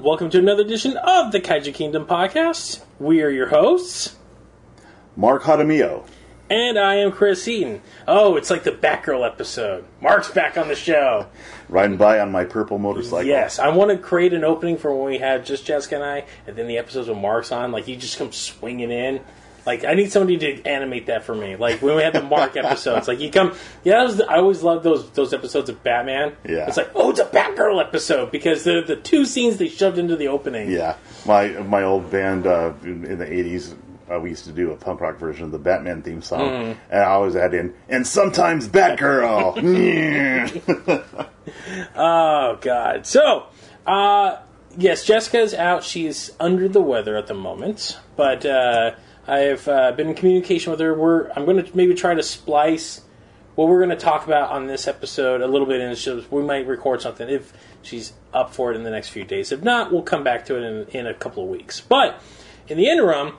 Everyone. Welcome to another edition of the Kaiju Kingdom podcast. We are your hosts, Mark Hadamio. and I am Chris Eaton. Oh, it's like the Batgirl episode. Mark's back on the show. Riding by on my purple motorcycle. Yes, I want to create an opening for when we have just Jessica and I, and then the episodes with Mark's on. Like, he just comes swinging in. Like, I need somebody to animate that for me. Like, when we had the Mark episodes, like, you come. Yeah, was, I always loved those those episodes of Batman. Yeah. It's like, oh, it's a Batgirl episode because the, the two scenes they shoved into the opening. Yeah. My my old band uh, in, in the 80s, uh, we used to do a punk rock version of the Batman theme song. Mm-hmm. And I always add in, and sometimes Batgirl. Yeah. Oh God. So, uh, yes, Jessica's out. She's under the weather at the moment, but uh, I've uh, been in communication with her. We're I'm going to maybe try to splice what we're going to talk about on this episode a little bit, and we might record something if she's up for it in the next few days. If not, we'll come back to it in, in a couple of weeks. But in the interim,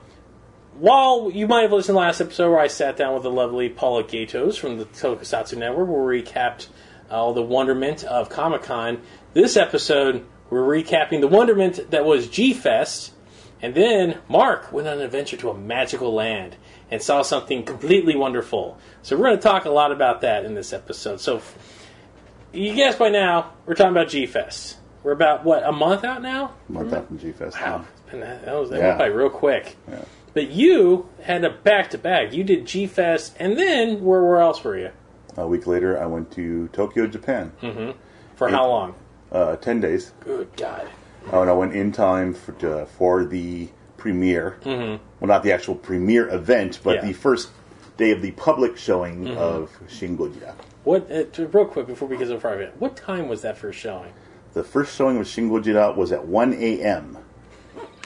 while you might have listened to the last episode where I sat down with the lovely Paula Gatos from the Tokusatsu Network, where we recapped all the wonderment of Comic Con, this episode we're recapping the wonderment that was G Fest, and then Mark went on an adventure to a magical land and saw something completely wonderful. So we're going to talk a lot about that in this episode. So you guess by now we're talking about G Fest. We're about what a month out now. A Month out from G Fest. Wow, it's been that, was that Yeah. went by real quick. Yeah. But you had a back to back. You did G Fest, and then where where else were you? A week later, I went to Tokyo, Japan. Mm-hmm. For how long? Uh, 10 days. Good God. Oh, and I went in time for, to, for the premiere. Mm-hmm. Well, not the actual premiere event, but Yeah. the first day of the public showing of Shin Godzilla. What? Uh, to- real quick before we get so far, it, what time was that first showing? The first showing of Shin Godzilla was at 1 a.m.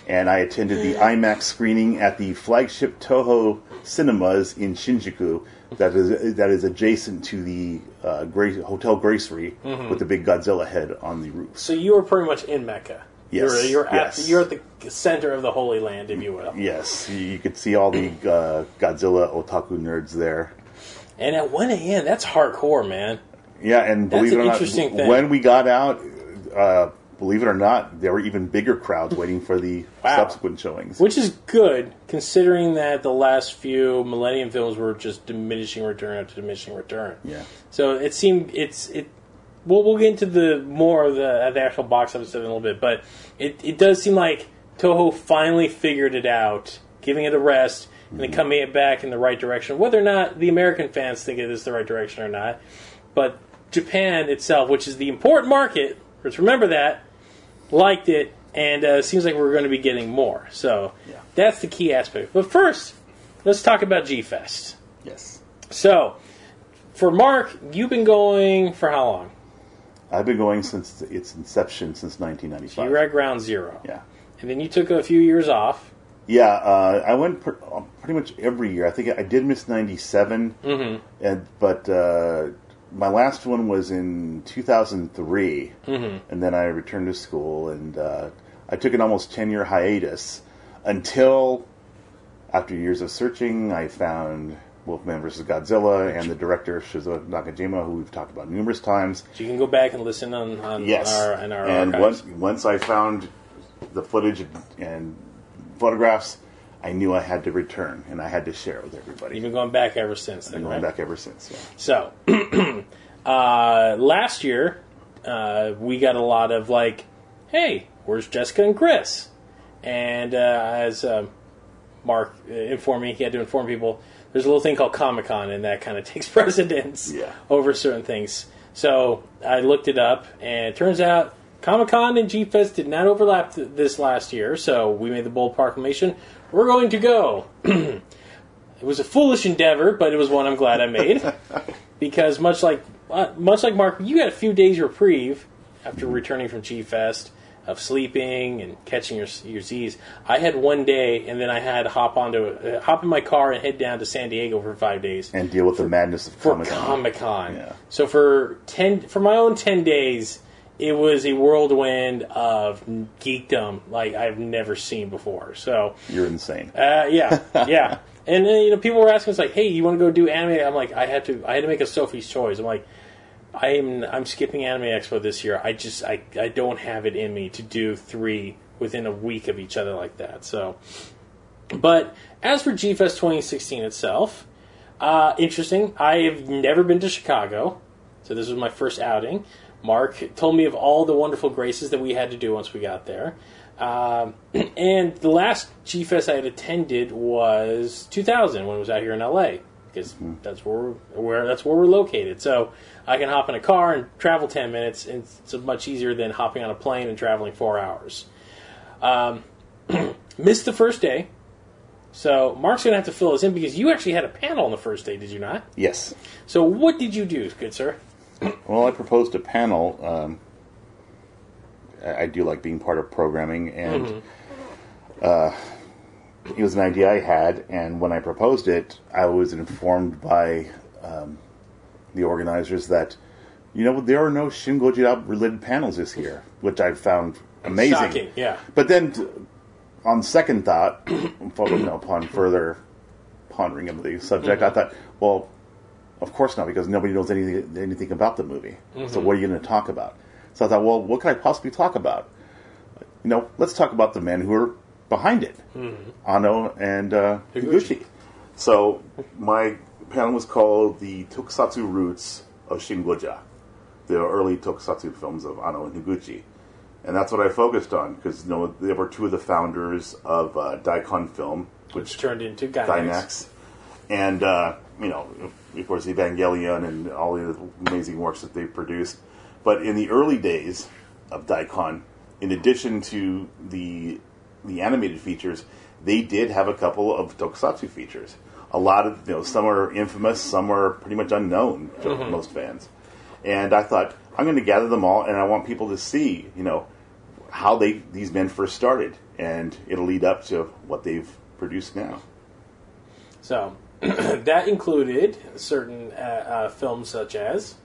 And I attended the IMAX screening at the flagship Toho cinemas in Shinjuku that is that is adjacent to the uh, Gra- Hotel Gracery Mm-hmm. with the big Godzilla head on the roof. So you were pretty much in Mecca. Yes, You're, you're at yes. you're at the center of the Holy Land, if you will. Yes, you could see all the uh, Godzilla otaku nerds there. And at 1 a.m., that's hardcore, man. Yeah, and believe an it or not, interesting thing. when we got out, uh, believe it or not, there were even bigger crowds waiting for the Wow. subsequent showings. Which is good, considering that the last few Millennium films were just diminishing return after diminishing return. Yeah. So it seemed it's it. We'll we'll get into the more of the, the actual box office in a little bit, but it it does seem like Toho finally figured it out, giving it a rest, and then mm-hmm. coming it back in the right direction. Whether or not the American fans think it is the right direction or not, but Japan itself, which is the important market, let's remember that, liked it, and uh, seems like we're going to be getting more. So Yeah. that's the key aspect. But first, let's talk about G Fest. Yes. So, for Mark, you've been going for how long? I've been going since its inception, since 1995. You 1995. were at ground zero. Yeah. And then you took a few years off. Yeah, uh, I went pr- uh, pretty much every year. I think I did miss '97, Mm-hmm. and but uh, my last one was in 2003, Mm-hmm. and then I returned to school, and uh, I took an almost 10 year hiatus until after years of searching, I found Wolfman vs. Godzilla and the director Shizuo Nakajima, who we've talked about numerous times. So you can go back and listen on, on Yes, our, in our and archives. once once I found the footage and photographs, I knew I had to return and I had to share it with everybody. You've been going back ever since then, Been going right? back ever since. Yeah. So, uh, last year, uh, we got a lot of like, hey, where's Jessica and Chris? And uh, as uh, Mark informed me, he had to inform people, there's a little thing called Comic Con, and that kind of takes precedence Yeah. over certain things. So I looked it up, and it turns out Comic Con and G Fest did not overlap th- this last year, so we made the bold proclamation we're going to go. it was a foolish endeavor, but it was one I'm glad I made because much like uh, much like Mark, you had a few days reprieve after returning from G Fest of sleeping and catching your your Z's. I had one day, and then I had to hop onto uh, hop in my car and head down to San Diego for five days And deal with the madness of for Comic Con. Comic Con. Yeah. So for ten for my own ten days, it was a whirlwind of geekdom like I've never seen before. So You're insane. uh, yeah, yeah. And then, you know, people were asking us like, "Hey, you want to go do anime?" I'm like, I had to, I had to make a Sophie's choice. I'm like, I'm I'm skipping Anime Expo this year. I just I, I don't have it in me to do three within a week of each other like that. So, but as for G Fest 2016 itself, uh, interesting. I have never been to Chicago, so this was my first outing. Mark told me of all the wonderful graces that we had to do once we got there. Um, and the last G Fest I had attended was 2000 when it was out here in LA because that's where we're, where that's where we're located. So I can hop in a car and travel 10 minutes, and it's much easier than hopping on a plane and traveling four hours. Um, missed the first day, so Mark's gonna have to fill us in because you actually had a panel on the first day, did you not? Yes. So what did you do, good sir? Well, I proposed a panel. Um, I I do like being part of programming, and uh, it was an idea I had. And when I proposed it, I was informed by um, the organizers that, you know, there are no Shin Godzilla related panels this year, which I found amazing. Shocking, yeah. But then, t- on second thought, upon further pondering of the subject, I thought, well, of course not, because nobody knows anything anything about the movie. So what are you going to talk about? So I thought, well, what could I possibly talk about? You know, let's talk about the men who are behind it, Anno and uh, Higuchi. Higuchi. So my panel was called the Tokusatsu Roots of Shin Goja, the early Tokusatsu films of Anno and Higuchi. And that's what I focused on because you know they were two of the founders of uh, Daicon Film, Which turned into Gainax. Dynax, and uh, you know, of course, Evangelion and all the amazing works that they've produced. But in the early days of Daicon, in addition to the the animated features, they did have a couple of Tokusatsu features. A lot of you know, some are infamous, some are pretty much unknown to mm-hmm. most fans. And I thought I'm going to gather them all, and I want people to see, you know, how they these men first started, and it'll lead up to what they've produced now. So that included certain uh, uh, films such as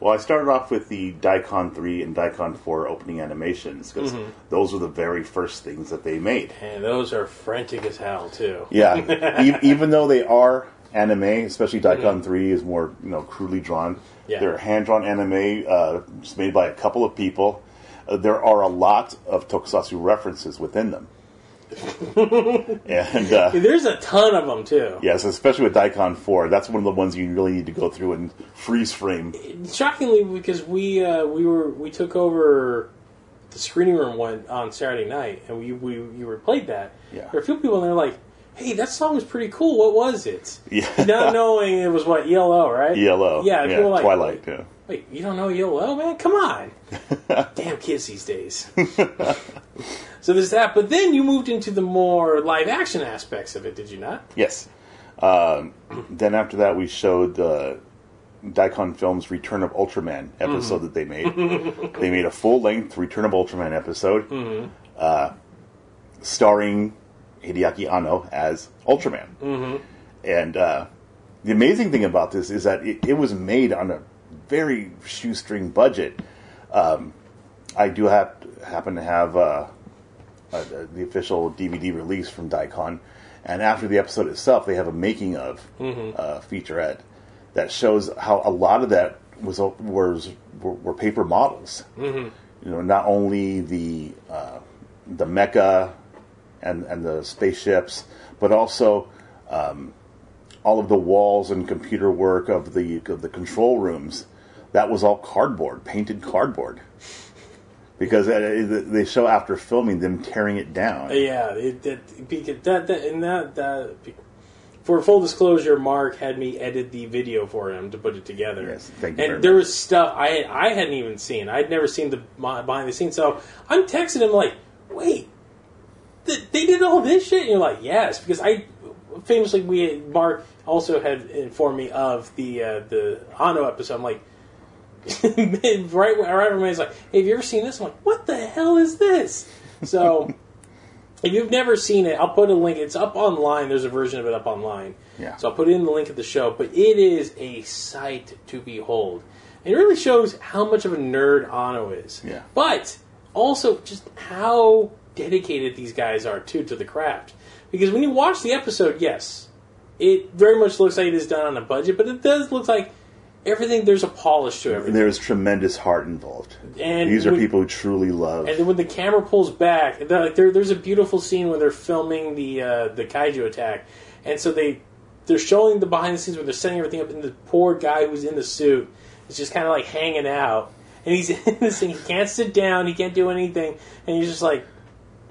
Well, I started off with the Daicon 3 and Daicon 4 opening animations because those were the very first things that they made. and those are frantic as hell too. Yeah, e- even though they are anime, especially Daicon 3 is more you know crudely drawn. Yeah. They're hand drawn anime, uh, just made by a couple of people. Uh, there are a lot of Tokusatsu references within them, and uh, There's a ton of them too. yes, especially with Daicon 4, that's one of the ones you really need to go through and freeze frame. Shockingly, because we uh, we were we took over the screening room one on Saturday night, and we we you were played that. Yeah. There were a few people, and they're like, "Hey, that song was pretty cool. What was it?" Yeah. Not knowing it was what ELO, right? ELO, Yeah, yeah, like, Twilight, yeah. Wait, you don't know ELO, man? Come on. Damn kids these days. so there's that. But then you moved into the more live action aspects of it, did you not? Yes. Um, then after that, we showed the Daicon Films Return of Ultraman episode that they made. they made a full length Return of Ultraman episode, uh, starring Hideaki Anno as Ultraman. And uh, the amazing thing about this is that it, it was made on a very shoestring budget. Um, I do have happen to have. Uh, uh, the official DVD release from Daicon, and after the episode itself, they have a making of uh, featurette that shows how a lot of that was was were, were paper models. You know, not only the uh, the mecha and and the spaceships, but also um, all of the walls and computer work of the of the control rooms. That was all cardboard, painted cardboard because they show after filming them tearing it down. Yeah, it, it, because that, that and that that. For full disclosure, Mark had me edit the video for him to put it together. Yes, thank you And there much. was stuff I I hadn't even seen. I'd never seen the behind the scenes. So I'm texting him like, "Wait, th- they did all this shit?" And you're like, "Yes," because I famously we Mark also had informed me of the uh, the Anno episode. I'm like, right right when he's like, hey, "Have you ever seen this?" I'm like, "What the hell is this?" So. If you've never seen it, I'll put a link. It's up online. There's a version of it up online. Yeah. So I'll put in the link of the show. But it is a sight to behold. It really shows how much of a nerd Anno is. Yeah. But also just how dedicated these guys are too to the craft. Because when you watch the episode, yes, it very much looks like it is done on a budget, but it does look like everything. There's a polish to everything. There's tremendous heart involved. And These are when- people who truly love. And then when the camera pulls back, like, there, there's a beautiful scene where they're filming the uh, the kaiju attack, and so they they're showing the behind the scenes where they're setting everything up, and the poor guy who's in the suit is just kind of like hanging out, and he's in this thing. He can't sit down, he can't do anything, and he's just like.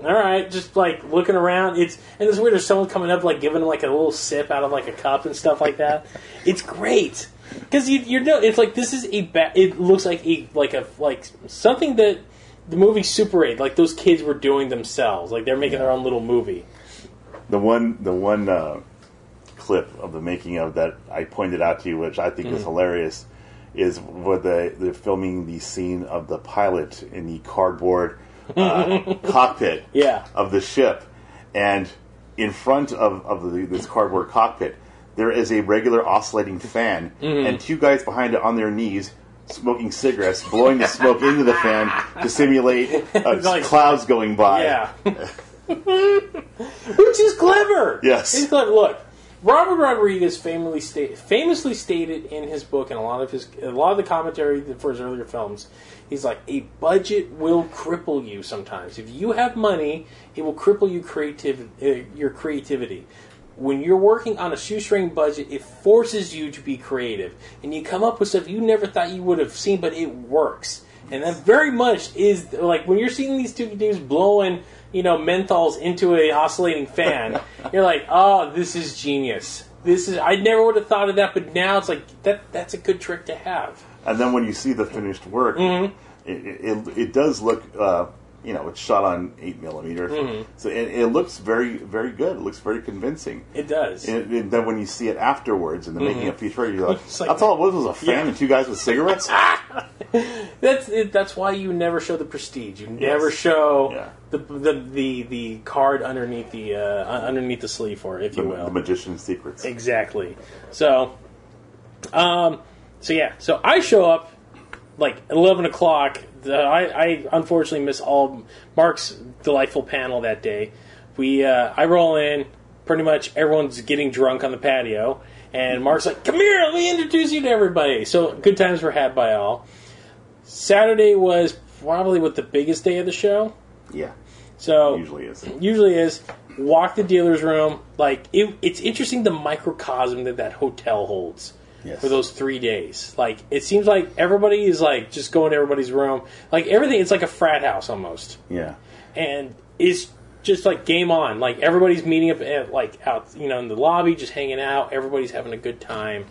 All right, just like looking around. It's and it's weird. There's someone coming up, like giving him like a little sip out of like a cup and stuff like that. It's great because you you know it's like this is a ba- it looks like a like a like something that the movie Super 8 like those kids were doing themselves like they're making their own little movie the one the one uh, clip of the making of that I pointed out to you, which I think is Mm-hmm. hilarious, is where they they're filming the scene of the pilot in the cardboard uh, cockpit Yeah. of the ship, and in front of of the, this cardboard cockpit, there is a regular oscillating fan, Mm-hmm. and two guys behind it on their knees. Smoking cigarettes, blowing the smoke into the fan to simulate uh, Like- clouds going by. yeah which is clever Yes. it's clever look Robert Rodriguez famously sta- famously stated in his book and a lot of his a lot of the commentary for his earlier films he's like a budget will cripple you sometimes if you have money it will cripple you creative uh, your creativity when you're working on a shoestring budget, it forces you to be creative, and you come up with stuff you never thought you would have seen, but it works. And that very much is like when you're seeing these two dudes blowing, you know, menthols into a oscillating fan. you're like, oh, this is genius. This is I never would have thought of that, but now it's like that. That's a good trick to have. And then when you see the finished work, Mm-hmm. it, it, it does look, uh, you know, it's shot on eight millimeter, Mm-hmm. so it, it looks very, very good. It looks very convincing. It does. And, and then when you see it afterwards in the making of feature, you're like, Mm-hmm. Like- that's all it was was a fan Yeah. and two guys with cigarettes. That's it, that's why you never show the prestige. You never show Yeah. the, the the the card underneath the uh, underneath the sleeve, or if the, you will. the magician's secrets. Exactly. So, um, so yeah. So I show up like eleven o'clock. I, I unfortunately miss all Mark's delightful panel that day. We uh, I roll in. Pretty much everyone's getting drunk on the patio, and Mark's like, "Come here, let me introduce you to everybody." So good times were had by all. Saturday was probably what the biggest day of the show. Yeah, So usually is. usually is walk the dealer's room. Like it, it's interesting the microcosm that that hotel holds Yes. for those three days. Like it seems like everybody is like just going to everybody's room. Like everything, it's like a frat house almost, Yeah, and it's just like game on. Like everybody's meeting up at like out, you know, in the lobby, just hanging out. Everybody's having a good time.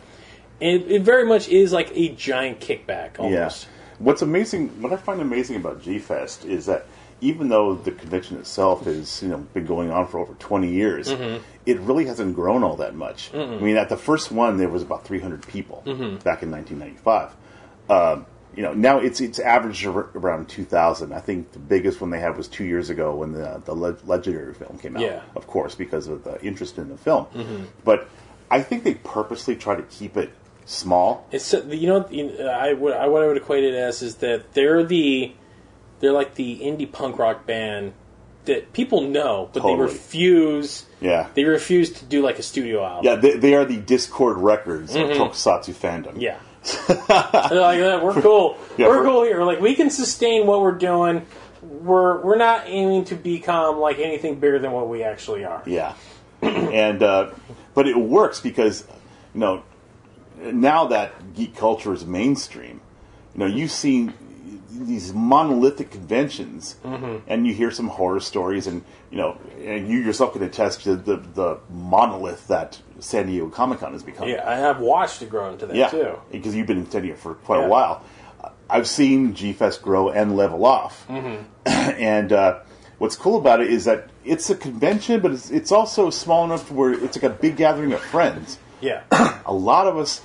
And it, it very much is like a giant kickback almost. Yeah. What's amazing, what I find amazing about G Fest is that even though the convention itself has you know been going on for over 20 years, Mm-hmm. it really hasn't grown all that much. I mean, at the first one there was about 300 people Mm-hmm. back in 1995. Um, you know, now it's it's averaged around 2,000. I think the biggest one they had was two years ago when the the legendary film came out. Yeah. Of course, because of the interest in the film. But I think they purposely try to keep it small. It's uh, you know you know, I would I, what I would equate it as is that they're the they're like the indie punk rock band that people know, but Totally. they refuse. Yeah. They refuse to do like a studio album. Yeah, they, they are the Discord records of Tokusatsu fandom. Mm-hmm. Yeah. They're like "Uh, we're cool. Yeah, we're cool here. Like we can sustain what we're doing. We're we're not aiming to become like anything bigger than what we actually are. Yeah. and uh, but it works because you know now that geek culture is mainstream, you know you see these monolithic conventions, and you hear some horror stories, and you know, and you yourself can attest to the the monolith that San Diego Comic Con has become. Yeah, I have watched it grow into that Yeah, too. because you've been in San Diego for quite Yeah. a while. I've seen G Fest grow and level off, Mm-hmm. and uh, what's cool about it is that it's a convention, but it's, it's also small enough to where it's like a big gathering of friends. Yeah. A lot of us,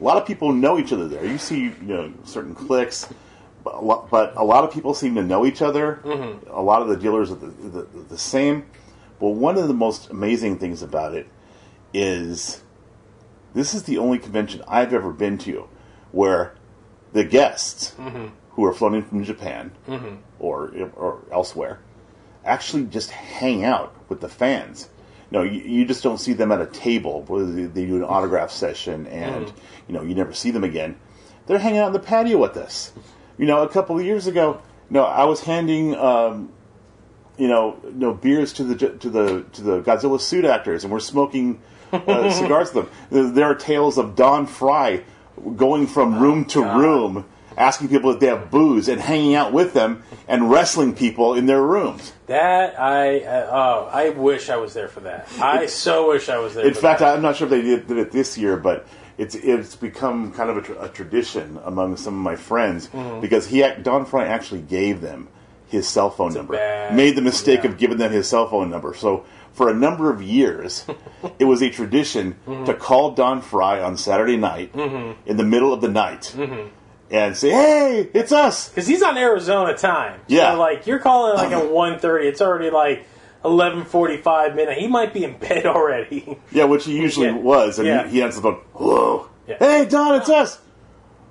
a lot of people know each other there. You see, you know, certain cliques, but a lot, but a lot of people seem to know each other. Mm-hmm. A lot of the dealers are the, the, the same. But one of the most amazing things about it is this is the only convention I've ever been to where the guests mm-hmm. who are flown in from Japan mm-hmm. or or elsewhere actually just hang out with the fans. No, you, you just don't see them at a table where they, they do an autograph session, and mm. you know you never see them again. They're hanging out in the patio with us. You know, a couple of years ago, no, I was handing um, you know, you know, beers to the to the to the Godzilla suit actors, and we're smoking uh, cigars with them. There- are tales of Don Frye going from room to God. room, asking people if they have booze, and hanging out with them and wrestling people in their rooms. That I uh, oh I wish I was there for that. I so wish I was there. In fact, that. I'm not sure if they did, did it this year, but it's it's become kind of a, tra- a tradition among some of my friends Mm-hmm. because he Don Frye actually gave them his cell phone a number, bad- made the mistake yeah. of giving them his cell phone number. So for a number of years, it was a tradition Mm-hmm. to call Don Frye on Saturday night in the middle of the night Mm-hmm. and say, "Hey, it's us." because he's on Arizona time. Yeah. so, like you're calling like at 1.30. It's already like eleven forty five midnight. He might be in bed already. Yeah, which he usually Yeah. was, and Yeah. he, he answers the phone. Hello, Yeah. hey Don, it's us.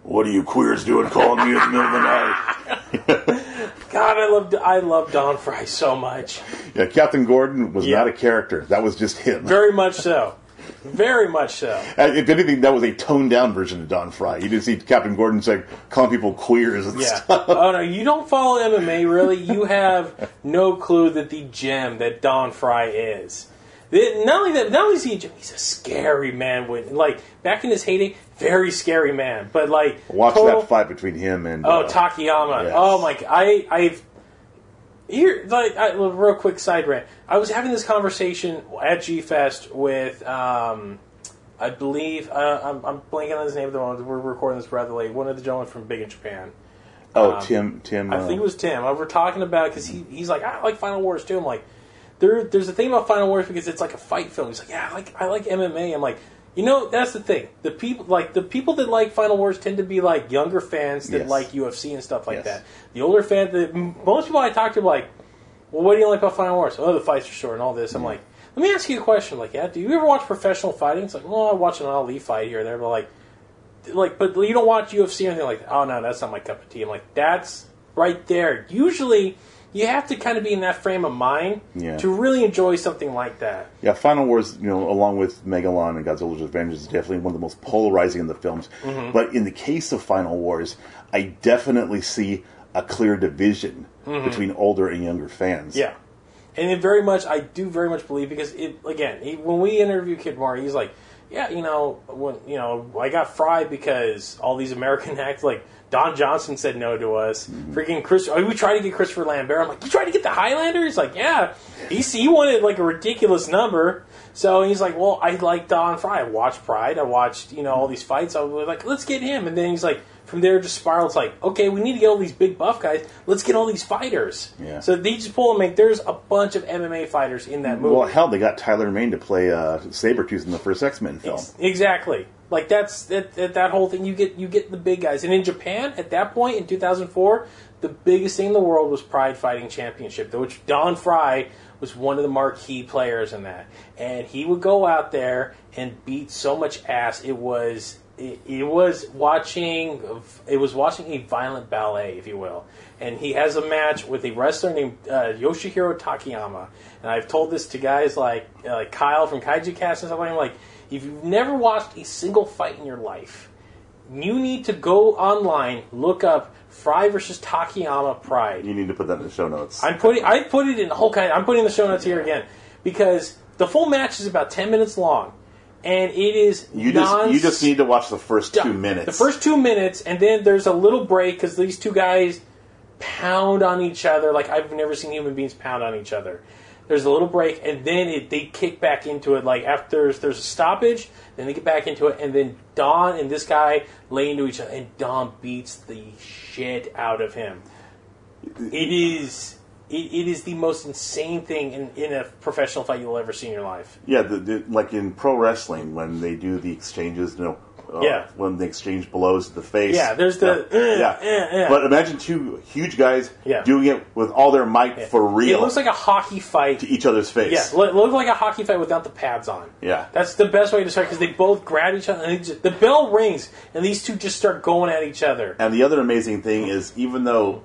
What are you queers doing calling me in the middle of the night? God, I love I love Don Frye so much. Yeah, Captain Gordon was Yeah. not a character. That was just him. Very much so. Very much so. Uh, if anything, that was a toned down version of Don Frye. You didn't see Captain Gordon like calling people queers and Yeah. stuff. Oh no, you don't follow MMA really. You have no clue that the gem that Don Frye is. Not only that, not only is he a gem, he's a scary man. With like back in his heyday, very scary man. But like Watch total- that fight between him and Oh, uh, Takayama. yes. Oh my! I I've here like I, real quick side rant. I was having this conversation at G Fest with um, I believe uh, I'm, I'm blanking on his name at the moment. We're recording this rather late. One of the gentlemen from Big in Japan. Oh, Tim. Tim. I uh, think it was Tim. Uh, We're talking about because he, he's like I like Final Wars too. I'm like there there's a thing about Final Wars because it's like a fight film. He's like yeah I like I like MMA. I'm like you know that's the thing. The people like the people that like Final Wars tend to be like younger fans that Yes. like UFC and stuff like Yes. that. The older fans, the, m- most people I talk to are like, well, what do you like about Final Wars? Oh, the fights are short and all this. I'm like, let me ask you a question. Like, yeah, do you ever watch professional fighting? It's like, well, I watch an Ali fight here and there, but like, like, but you don't watch UFC or anything like that. Oh no, that's not my cup of tea. I'm like, that's right there. Usually, you have to kind of be in that frame of mind Yeah. to really enjoy something like that. Yeah, Final Wars, you know, along with Megalon and Godzilla's Revenge, is definitely one of the most polarizing of the films. Mm-hmm. But in the case of Final Wars, I definitely see a clear division between older and younger fans. Mm-hmm. Yeah, and it very much, I do very much believe because it again, he, when we interview Kitamura, he's like, yeah, you know, when you know, I got fried because all these American acts like. Don Johnson said no to us. Freaking Chris, oh, we tried to get Christopher Lambert. I'm like, you tried to get the Highlander? He's like, yeah. He he wanted like a ridiculous number. So he's like, well, I like Don Frye. I watched Pride. I watched you know all these fights. I was like, let's get him. And then he's like, from there it just spirals like, okay, we need to get all these big buff guys. Let's get all these fighters. Yeah. So they just pull and make. There's a bunch of MMA fighters in that movie. Well, hell, they got Tyler Mane to play uh, Sabretooth in the first X Men film. Exactly. Like that's that, that that whole thing. You get you get the big guys, and in Japan at that point in 2004, the biggest thing in the world was Pride Fighting Championship, which Don Frye was one of the marquee players in that, and he would go out there and beat so much ass. It was it, it was watching it was watching a violent ballet, if you will. And he has a match with a wrestler named uh, Yoshihiro Takayama. And I've told this to guys like uh, Kyle from Kaiju Cast and stuff like that. I'm like, if you've never watched a single fight in your life, you need to go online, look up Frye versus Takayama Pride. You need to put that in the show notes. I'm putting I put it in the whole kind. I'm putting the show notes here again because the full match is about ten minutes long, and it is you just non- you just need to watch the first two minutes. The first two minutes, and then there's a little break because these two guys pound on each other like I've never seen human beings pound on each other. There's a little break, and then it, they kick back into it. Like after there's, there's a stoppage, then they get back into it, and then Don and this guy lay into each other, and Don beats the shit out of him. It is it, it is the most insane thing in, in a professional fight you'll ever see in your life. Yeah, the, the, like in pro wrestling when they do the exchanges, you know, uh, Yeah. when they exchange blows to the face. Yeah, there's the, yeah. uh, uh, uh. But imagine two huge guys Yeah. doing it with all their might for real It looks like a hockey fight to each other's face. Yeah, look, look like a hockey fight without the pads on. Yeah. That's the best way to describe because they both grab each other. And just, the bell rings, and these two just start going at each other. And the other amazing thing is, even though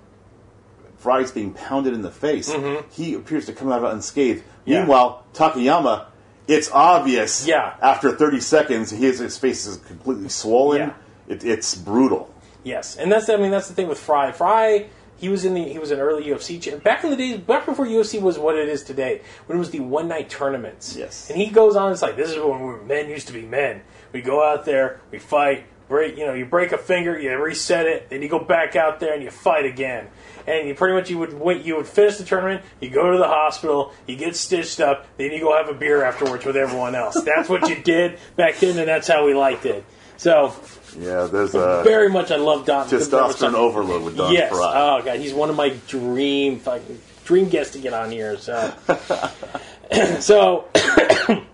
Frye's being pounded in the face, he appears to come out unscathed. Mm-hmm. Yeah. Meanwhile, Takayama it's obvious. Yeah. After 30 seconds, his his face is completely swollen. Yeah. It, it's brutal. Yes, and that's I mean that's the thing with Frye. Frye he was in the he was an early UFC cha- back in the days back before UFC was what it is today when it was the one night tournaments. Yes. and he goes on. It's like this is when we men used to be men. We go out there, we fight, break you know you break a finger, you reset it, then you go back out there and you fight again. And you pretty much you would wait, you would finish the tournament, you go to the hospital, you get stitched up, then you go have a beer afterwards with everyone else. That's what you did back then, and that's how we liked it. So Yeah, there's a very much I love Don. testosterone overload with Don Yes. Frye. Oh god, he's one of my dream fucking dream guests to get on here. So, so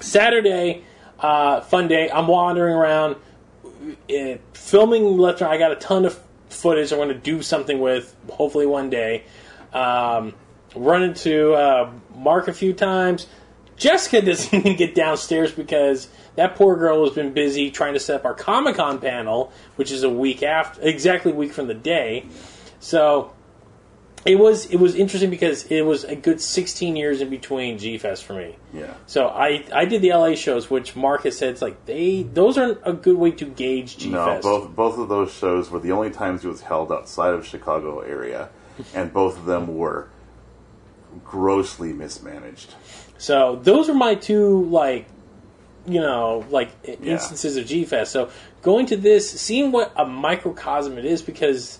Saturday, uh, fun day. I'm wandering around, uh, filming left. I got a ton of footage. I'm going to do something with. Hopefully one day. Um, run into uh, Mark a few times. Jessica doesn't even get downstairs because that poor girl has been busy trying to set up our Comic Con panel, which is a week after, exactly a week from the day. So it was it was interesting because it was a good 16 years in between G Fest for me. Yeah. So I I did the LA shows, which Mark has said it's like they those aren't a good way to gauge G Fest. No, both both of those shows were the only times it was held outside of Chicago area, and both of them were grossly mismanaged. So those are my two like you know like instances of G Fest. So going to this, seeing what a microcosm it is, because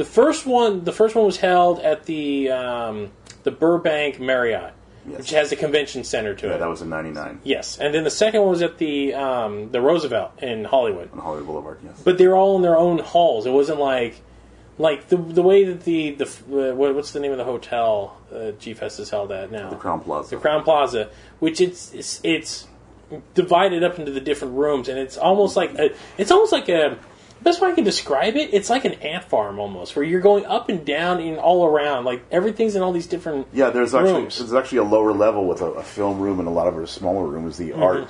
the first one the first one was held at the um, the Burbank Marriott, Yes. which has a convention center to it. Yeah, it. that was in '99 yes, and then the second one was at the um, the Roosevelt in Hollywood. on Hollywood Boulevard. Yes. But they were all in their own halls. It wasn't like like the the way that the the uh, what's the name of the hotel uh, G Fest is held at now? the Crowne Plaza. the Crowne Plaza, which it's it's, it's divided up into the different rooms, and it's almost like a, it's almost like a best way I can describe it. It's like an ant farm almost, where you're going up and down and all around, like everything's in all these different Yeah, there's actually there's actually a lower level with a, a film room and a lot of our smaller rooms. The art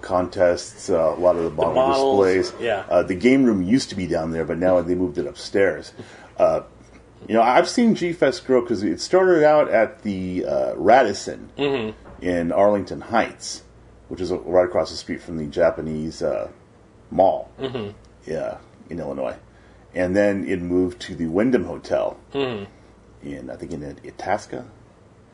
contests, uh, a lot of the model Mm-hmm. models, displays. yeah. Uh, the game room used to be down there, but now they moved it upstairs. Uh, you know, I've seen G Fest grow because it started out at the uh, Radisson Mm-hmm. in Arlington Heights, which is right across the street from the Japanese uh, mall. Mm-hmm. Yeah, in Illinois, and then it moved to the Wyndham Hotel Mm-hmm. in I think in Itasca.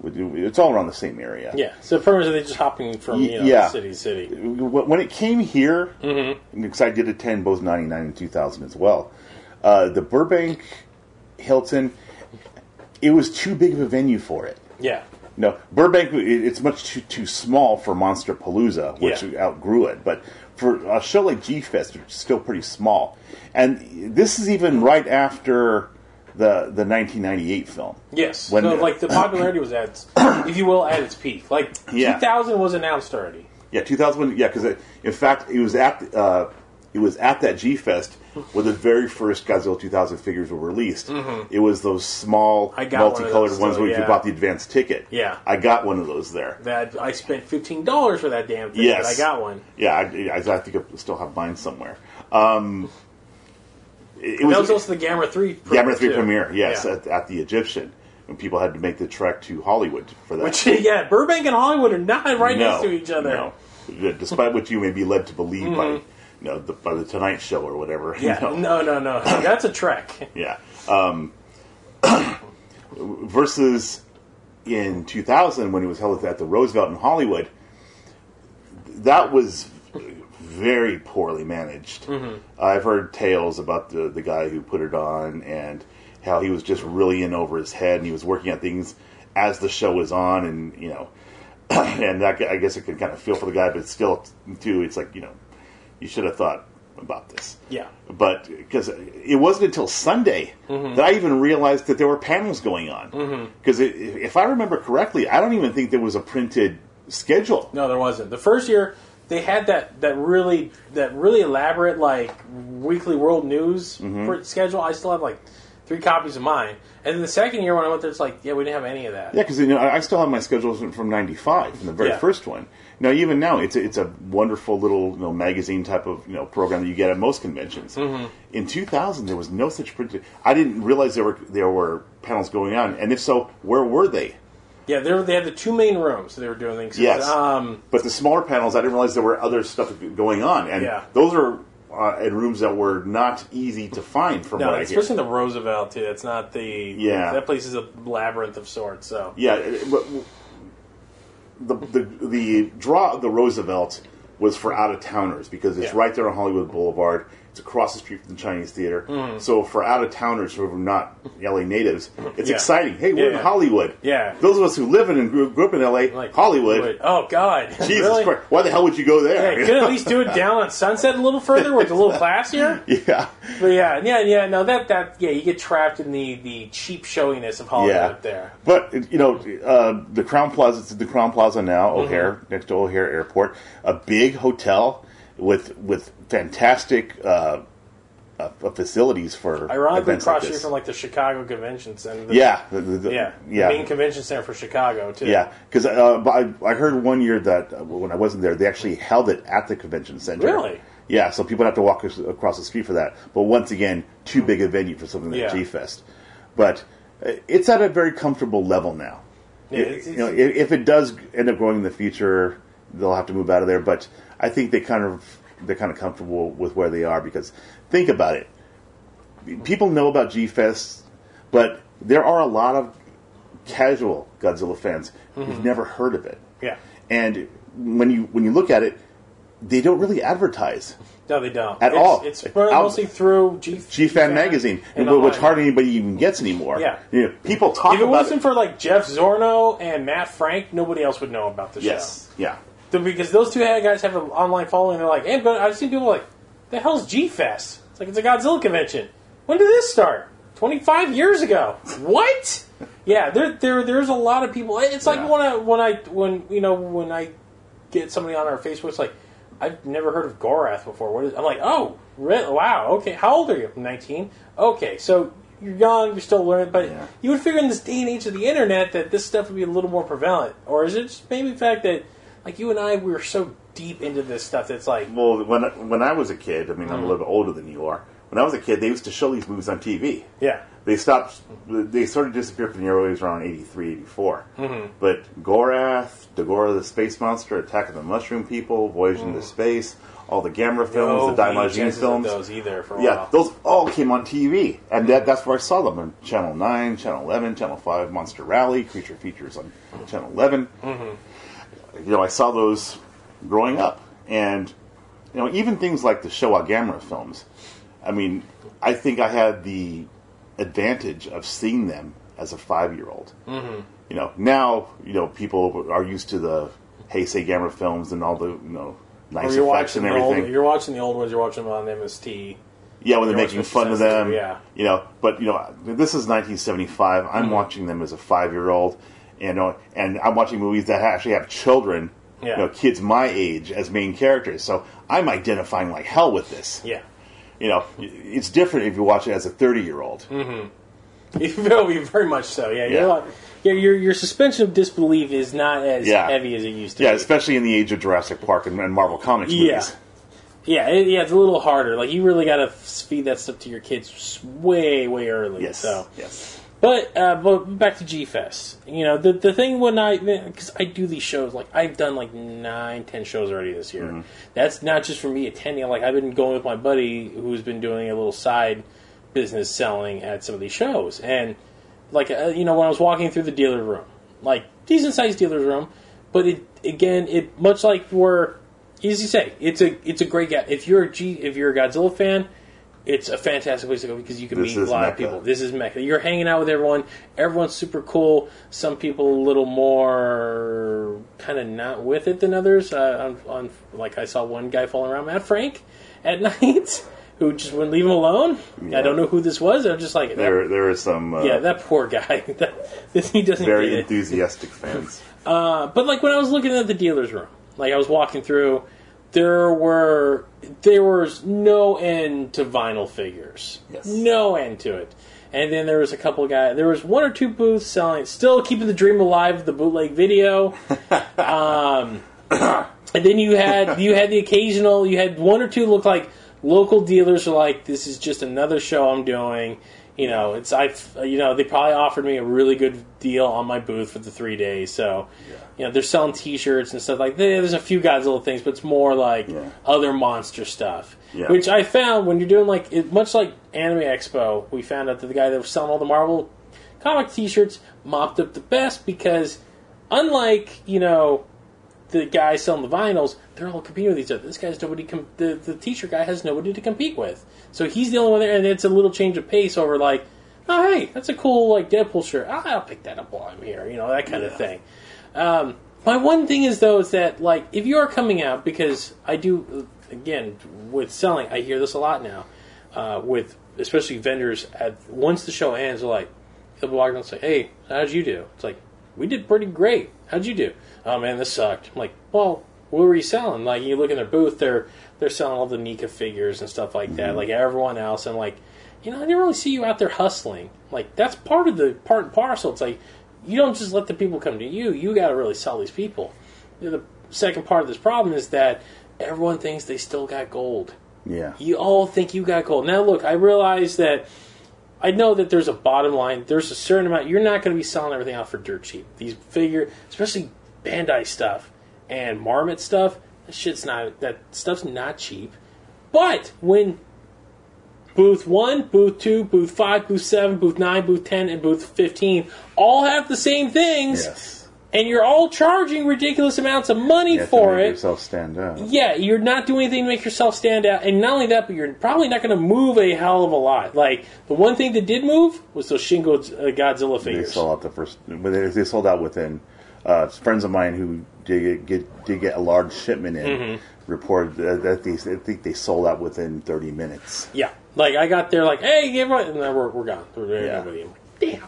It's all around the same area. yeah. So they're just hopping from you know Yeah. city to city. When it came here, Mm-hmm. because I did attend both '99 and 2000 as well, uh, the Burbank Hilton, it was too big of a venue for it. Yeah. No, Burbank, it's much too too small for Monster Palooza, which Yeah. outgrew it. But for a show like G Fest, it's still pretty small. And this is even right after the the 1998 film. Yes. When- so like the popularity was at, if you will, at its peak. Like Yeah. 2000 was announced already. Yeah, 2000. Yeah, because in fact, it was at uh, it was at that G Fest where the very first Godzilla 2000 figures were released. It was those small Mm-hmm. I got one multicolored those ones still, where you bought the advance ticket. Yeah. I got one of those there. That I spent fifteen dollars for that damn thing. Yes. but I got one. Yeah, I, I, think I still have mine somewhere. Um, it, it That was also the Gamera Three. Premiere Gamera 3 too. premiere, yes, Yeah. at, at the Egyptian. When people had to make the trek to Hollywood for that. Which yeah, Burbank and Hollywood are not right no, next to each other. No. Despite what you may be led to believe by, you know, the, by the Tonight Show or whatever. you Yeah, know. no, no, no. That's a trek. Yeah. Um, versus in 2000 when it was held at the Roosevelt in Hollywood, that was very poorly managed. I've heard tales about the the guy who put it on and how he was just really in over his head and he was working on things as the show was on and you know and that I guess I could kind of feel for the guy but still too it's like you know you should have thought about this Yeah. but because it wasn't until Sunday that I even realized that there were panels going on. Because if I remember correctly, I don't even think there was a printed schedule. No, there wasn't. The first year they had that that really that really elaborate like weekly world news Mm-hmm. print schedule. I still have like three copies of mine. And then the second year when I went there, it's like yeah, we didn't have any of that. Yeah, because you know, I I still have my schedules from '95, from the very Yeah. first one. Now, even now, it's a, it's a wonderful little you know, magazine type of you know program that you get at most conventions. Mm-hmm. In 2000, there was no such Print- I didn't realize there were there were panels going on, and if so, where were they? Yeah, they were, they had the two main rooms they were doing things. Yes. Um, But the smaller panels, I didn't realize there were other stuff going on, and Yeah. those are uh, in rooms that were not easy to find, from no, what especially the Roosevelt too. It's not the Yeah. That place is a labyrinth of sorts. So Yeah, but the the the draw of the Roosevelt was for out of towners because it's Yeah. right there on Hollywood Boulevard. It's across the street from the Chinese Theater. So for out of towners who are not LA natives, it's Mm-hmm. Yeah. exciting. Hey, we're Yeah. in Hollywood. Yeah. Those of us who live in and grew, grew up in LA, like Hollywood. Oh God, Jesus really? Christ! Why the hell would you go there? Yeah, could at least do it down on Sunset a little further, where it's a little classier. yeah. But yeah, yeah, yeah. No, that that yeah, you get trapped in the the cheap showiness of Hollywood Yeah. there. But you know, uh, the Crowne Plaza, it's the Crowne Plaza now, Mm-hmm. O'Hare, next to O'Hare Airport, a big hotel with with fantastic uh, uh, facilities for Ironically, events like across the street from like the Chicago Convention Center. The- yeah, the, the, yeah, yeah. Main convention center for Chicago too. yeah, because uh, I, I heard one year that uh, when I wasn't there, they actually held it at the convention center. Really? Yeah, so people have to walk across the street for that. But once again, too big a venue for something like Yeah. G Fest. But uh, it's at a very comfortable level now. Yeah, It- it's- you know, if, if it does end up growing in the future, they'll have to move out of there. But I think they kind of they're kind of comfortable with where they are because think about it. People know about G Fest, but there are a lot of casual Godzilla fans who've mm-hmm. never heard of it. yeah. And when you when you look at it, they don't really advertise. No, they don't At It's- all. It's It- I'll- mostly through G G Fan magazine, which online. hardly anybody even gets anymore. Yeah. You know, people talk If it wasn't for like Jeff Zornow and Matt Frank, nobody else would know about the yes, yeah. Because those two guys have an online following. They're like, hey, but I've seen people like, the hell's G Fest? It's like it's a Godzilla convention. When did this start? Twenty five years ago. What? Yeah, there, there, there's a lot of people. It's like Yeah. when I, when I, when you know, when I get somebody on our Facebook, it's like, I've never heard of Gorath before. What is? I'm like, oh, really? Wow. Okay. How old are you? 19. Okay, so you're young. You're still learning, but Yeah. you would figure in this day and age of the internet that this stuff would be a little more prevalent, or is it just maybe the fact that, like you and I, we were so deep into this stuff that's like, Well, when when I was a kid, I mean, Mm. I'm a little bit older than you are. When I was a kid, they used to show these movies on TV. yeah, They stopped. They sort of disappeared from the airwaves around 83, 84. Mm-hmm. But Gorath, Dagora the Space Monster, Attack of the Mushroom People, Voyage into Space, all the Gamera films, no the Daimajin films. those either for a Yeah, while. those all came on TV, and that, that's where I saw them on Channel Nine, Channel Eleven, Channel Five, Monster Rally, Creature Features on Channel 11 You know, I saw those growing up, and you know, even things like the Showa Gamera films. I mean, I think I had the advantage of seeing them as a five-year-old. Mm-hmm. You know, now you know people are used to the Heisei Gamera films and all the you know nice effects watching and the everything. old, you're watching the old ones. You're watching them on MST. Yeah, when they're making fun of them. yeah. You know, but you know, this is 1975. Mm-hmm. I'm watching them as a five year old, you know, and I'm watching movies that actually have children, Yeah. you know, kids my age as main characters. So I'm identifying like hell with this. Yeah. You know, it's different if you watch it as a 30 year old. Mm-hmm. very, very much so. Yeah. Yeah. Yeah. Your your suspension of disbelief is not as Yeah. heavy as it used to. Be. Yeah, be. especially in the age of Jurassic Park and, and Marvel Comics Yeah. Yeah, it, yeah, it's a little harder. Like you really got to feed that stuff to your kids way, way early. Yes. So, Yes. But uh, but back to G Fest. You know, the the thing when I because I do these shows, like I've done like nine, ten shows already this year. Mm-hmm. That's not just for me attending. Like I've been going with my buddy who's been doing a little side business selling at some of these shows, and like uh, you know when I was walking through the dealer room, like decent sized dealer's room, but it again it much like where as you say, it's a it's a great guy. If you're a G, if you're a Godzilla fan, it's a fantastic place to go because you can This meet a is lot of Mecca. people. This is Mecca. You're hanging out with everyone. Everyone's super cool. Some people a little more kind of not with it than others. Uh, on, on like I saw one guy falling around Matt Frank at night who just wouldn't leave him alone. I don't know who this was. I'm just like that, There, there are some uh, yeah, that poor guy. that, this, he doesn't very get it. enthusiastic fans. Uh, but like when I was looking at the dealer's room, like I was walking through, there were there was no end to vinyl figures. Yes. No end to it. And then there was a couple of guys. There was one or two booths selling, still keeping the dream alive. of The bootleg video. um, and then you had you had the occasional. You had one or two look like local dealers are like, this is just another show I'm doing. You know, it's I. You know, they probably offered me a really good deal on my booth for the three days. So, you know, they're selling T-shirts and stuff like. that. There's a few Godzilla things, but it's more like Yeah. other monster stuff. Yeah. Which I found when you're doing like it, much like Anime Expo, we found out that the guy that was selling all the Marvel comic T-shirts mopped up the best because, unlike you know, the guy selling the vinyls, they're all competing with each other. This guy's nobody. Com- the the T-shirt guy has nobody to compete with, so he's the only one there, and it's a little change of pace over like, oh hey, that's a cool like Deadpool shirt. Ah, I'll pick that up while I'm here, you know that kind of thing. Um, my one thing is though is that like if you are coming out because I do again with selling, I hear this a lot now uh, with especially vendors. At once the show ends, they're like they'll walk and say, "Hey, how'd you do?" It's like we did pretty great. How'd you do? Oh man, this sucked. I'm like, well, what were you selling? Like you look in their booth, they're they're selling all the NECA figures and stuff like that, like everyone else, and like you know, I didn't really see you out there hustling. Like that's part of the part and parcel. It's like you don't just let the people come to you. You got to really sell these people. The second part of this problem is that everyone thinks they still got gold. Yeah. You all think you got gold. Now, look, I realize that I know that there's a bottom line. There's a certain amount. You're not going to be selling everything out for dirt cheap. These figure, especially Bandai stuff and Marmit stuff, that shit's not. That stuff's not cheap. But when booth one, booth two, booth five, booth seven, booth nine, booth ten, and booth fifteen all have the same things, Yes. and you're all charging ridiculous amounts of money for to make it. yourself stand out. Yeah, you're not doing anything to make yourself stand out, and not only that, but you're probably not going to move a hell of a lot. Like the one thing that did move was those Shin Go- uh, Godzilla They sold out the first. They, they sold out within. Uh, friends of mine who did get did get a large shipment in Mm-hmm. reported that that they I think they sold out within thirty minutes. Yeah, like I got there, like, hey, give it, and then we're, we're gone. We're there, Yeah. nobody. Damn.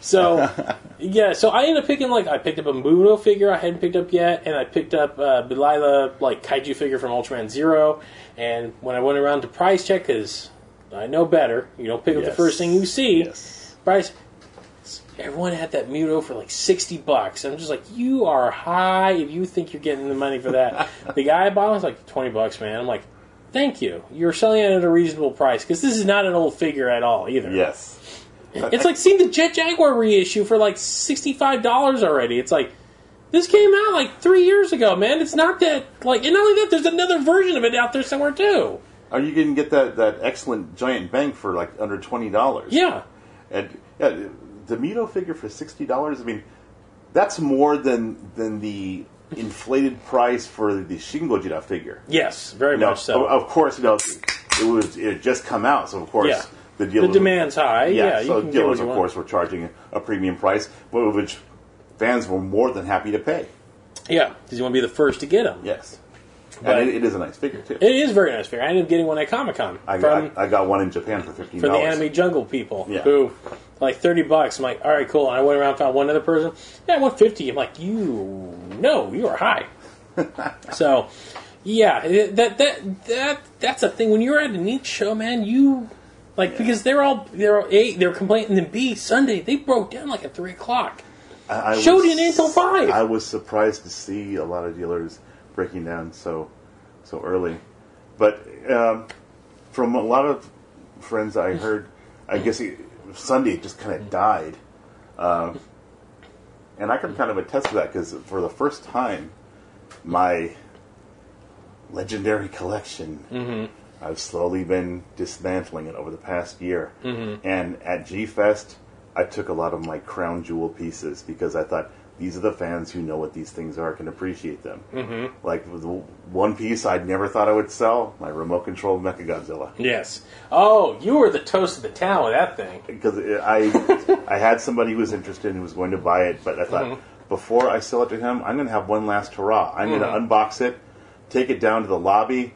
So yeah, so I ended up picking like I picked up a MUTO figure I hadn't picked up yet, and I picked up uh, Belial like kaiju figure from Ultraman Zero. And when I went around to price check, because I know better, you don't pick up the first thing you see. Yes. price. Everyone had that MUTO for like sixty bucks. I'm just like, you are high if you think you're getting the money for that. the guy I bought was like twenty bucks, man. I'm like, thank you. You're selling it at a reasonable price because this is not an old figure at all either. Yes. It's like seeing the Jet Jaguar reissue for like sixty five dollars already. It's like this came out like three years ago, man. It's not that like, and not only that, there's another version of it out there somewhere too. Are you going to get that, that excellent giant bank for like under twenty dollars? Yeah, And yeah, the MUTO figure for sixty dollars. I mean, that's more than than the inflated price for the Shin Gojira figure. yes, very know, much so. Of, of course, you know it was it had just come out, so of course Yeah. the the demand's high. yeah, Yeah, so can get what dealers of want. course were charging a premium price, which fans were more than happy to pay. Yeah, because you want to be the first to get them. Yes, But- and it, it is a nice figure too. It is a very nice figure. I ended up getting one at Comic Con I, I, I got one in Japan for fifteen for the. Anime Jungle people Yeah. who like thirty bucks. I'm like, all right, cool. And I went around and found one other person. Yeah, one fifty. I'm like, you no, you are high. so, yeah, that that that that's a thing. When you're at a neat show, man, you like because they're all they're all eight. They're complaining. And B Sunday they broke down like at three o'clock. I, I Show was- didn't until five. I was surprised to see a lot of dealers breaking down so so early, but um, from a lot of friends I heard, I guess it, Sunday just kind of died, um, and I can kind of attest to that because for the first time, my legendary collection. I've slowly been dismantling it over the past year. And at G Fest, I took a lot of my crown jewel pieces because I thought these are the fans who know what these things are can appreciate them. Mm-hmm. Like the one piece I'd never thought I would sell, my remote control Mechagodzilla. Yes. Oh, you were the toast of the town with that thing. because I I had somebody who was interested and was going to buy it, but I thought before I sell it to him, I'm going to have one last hurrah. I'm going to unbox it, take it down to the lobby,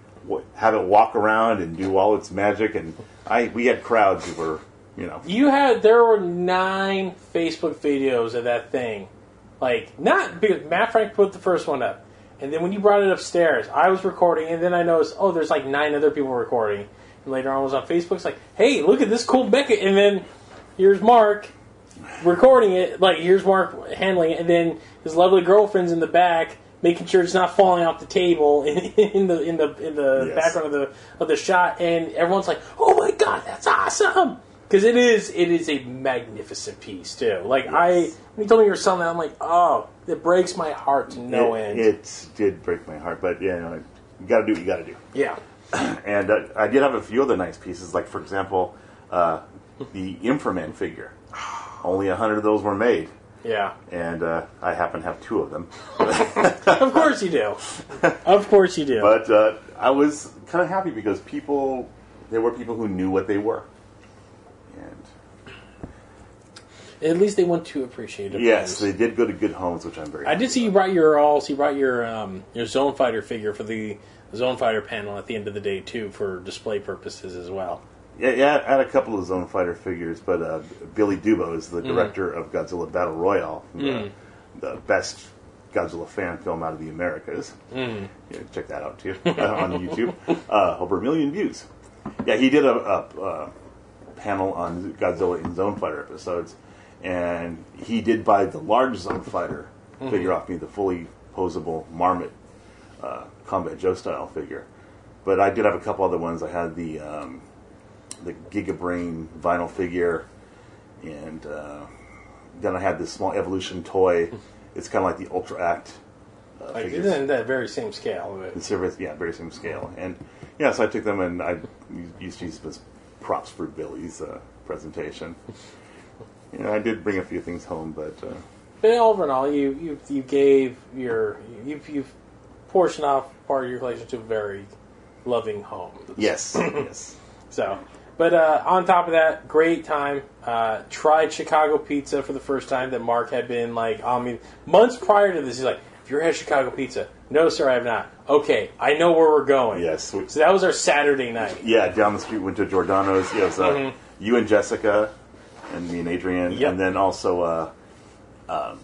have it walk around and do all its magic, and I we had crowds who were you know You had there were nine Facebook videos of that thing, like not because Matt Frank put the first one up, and then when you brought it upstairs, I was recording, and then I noticed oh, there's like nine other people recording, and later on I was on Facebook. It's like, hey, look at this cool Beckett, and then here's Mark recording it. Like here's Mark handling it, and then his lovely girlfriend's in the back. Making sure it's not falling off the table in, in the in the in the Yes. background of the of the shot, and everyone's like, "Oh my god, that's awesome!" Because it is it is a magnificent piece too. Like I, when you told me you were selling that, I'm like, oh, it breaks my heart to no it, end. It did break my heart, but you know, you got to do what you got to do. yeah, And uh, I did have a few other nice pieces, like for example, uh, the Inframan figure. Only a hundred of those were made, yeah. and uh, I happen to have two of them. Of course you do. Of course you do. But uh, I was kind of happy because people, there were people who knew what they were. And At least they want to appreciate it. yes, they did go to good homes, which I'm very. I did see you brought your all. You brought your um, your Zone Fighter figure for the Zone Fighter panel at the end of the day too, for display purposes as well. Yeah, yeah, I had a couple of Zone Fighter figures, but uh, Billy Dubo is Mm. the director of Godzilla Battle Royale, the, the best Godzilla fan film out of the Americas. Mm. Yeah, check that out too uh, on YouTube. Uh, over a million views. Yeah, he did a, a, a panel on Godzilla in Zone Fighter episodes, and he did buy the large Zone Fighter Mm-hmm. figure off me, the fully posable Marmit uh, Combat Joe style figure. But I did have a couple other ones. I had the um, the Gigabrain vinyl figure, and uh, then I had this small Evolution toy. It's kind of like the Ultra Act. Uh, Like figures. isn't that very same scale it? The service, yeah, very same scale. And yeah, so I took them and I used to use them as props for Billy's uh, presentation. You know, I did bring a few things home, but uh, But over and all, you you you gave your you you've portioned off part of your collection to a very loving home. yes, yes. So, but uh, on top of that, great time. Uh, tried Chicago pizza for the first time that Mark had been like on me months prior to this. He's like, "Have you ever had Chicago pizza?" No, sir, I have not. Okay, I know where we're going. Yes. we- So that was our Saturday night. Yeah, down the street went to Giordano's. Yes, uh, Mhm. you and Jessica, and me and Adrian, Yep. and then also uh, um,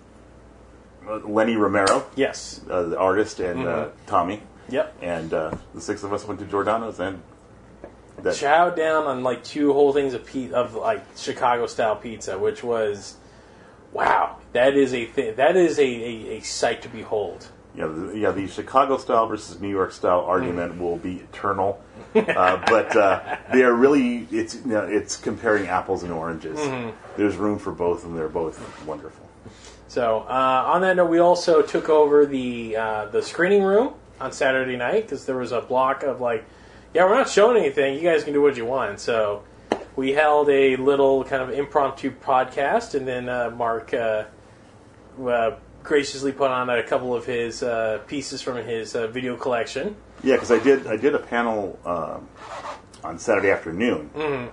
Lenny Romero, Yes. uh, the artist, and uh, Tommy, Yep. and uh, the six of us went to Giordano's, and that Chowed down on like two whole things of pe- of like Chicago style pizza, which was wow. That is a thing. That is a, a, a sight to behold. Yeah, the, yeah, the Chicago style versus New York style argument will be eternal, uh, but uh, they are really it's you know, it's comparing apples and oranges. There's room for both, and they're both wonderful. So uh, on that note, we also took over the uh, the screening room on Saturday night because there was a block of like, yeah, we're not showing anything. You guys can do what you want. So we held a little kind of impromptu podcast, and then uh, Mark uh, uh, graciously put on a couple of his uh, pieces from his uh, video collection. Yeah, because I did I did a panel um, on Saturday afternoon,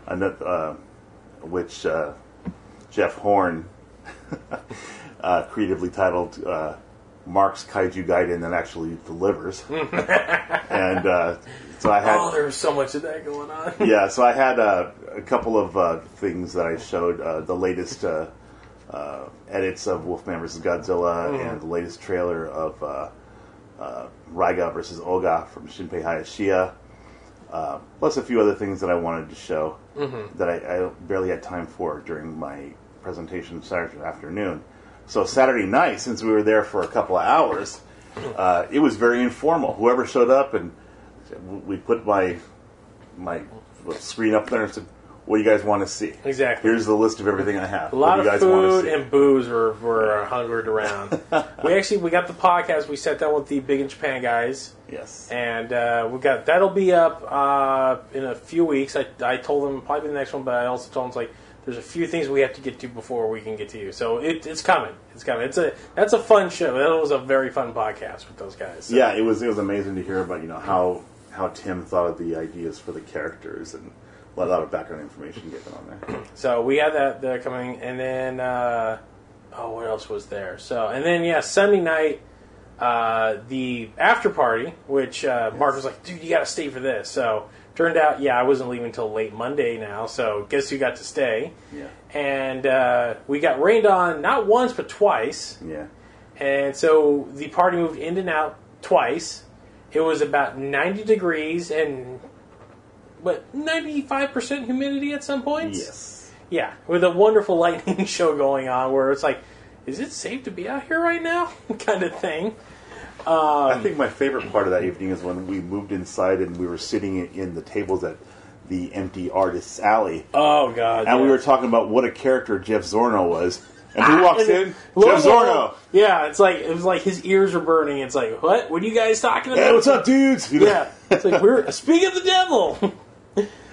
and that, uh, which uh, Jeff Horn uh, creatively titled uh, "Mark's Kaiju Gaiden that actually delivers," and uh, so I had Oh, there was so much of that going on. yeah, so I had uh, a couple of uh, things that I showed. Uh, the latest uh, uh, edits of Wolfman vs. Godzilla and the latest trailer of uh, Raiga vs. Olga from Shinpei Hayashiya. Uh, plus a few other things that I wanted to show that I, I barely had time for during my presentation Saturday afternoon. So Saturday night, since we were there for a couple of hours, uh, it was very informal. Whoever showed up and we put my my screen up there and said, "What do you guys want to see?" Exactly. Here's the list of everything I have. A lot what do you of guys want to food and booze were, were hungered around. we actually we got the podcast. We sat down with the Big in Japan guys, yes. and uh, we got that'll be up uh, in a few weeks. I, I told them probably the next one, but I also told them like there's a few things we have to get to before we can get to you. So it, it's coming. It's coming. It's a that's a fun show. That was a very fun podcast with those guys. So, Yeah, it was it was amazing to hear about you know how how Tim thought of the ideas for the characters and a lot of background information given on there. So we had that that coming, and then uh, oh, what else was there? So and then yeah, Sunday night, uh, the after party, which uh, Mark was like, "Dude, you got to stay for this." So turned out, yeah, I wasn't leaving until late Monday now. So guess who got to stay? Yeah, And uh, we got rained on not once but twice, yeah, and so the party moved in and out twice. It was about ninety degrees and. Five percent humidity at some points? yes, Yeah, with a wonderful lightning show going on where it's like, is it safe to be out here right now? kind of thing. I um, think my favorite part of that evening is when we moved inside and we were sitting in the tables at the empty artist's alley, Oh god. and we were talking about what a character Jeff Zornow was. And who walks in? Jeff. Zornow. Yeah, it's like it was like his ears are burning. It's like, what? What are you guys talking about? Hey, what's up, dudes? You know? Yeah, it's like we're speak of the devil.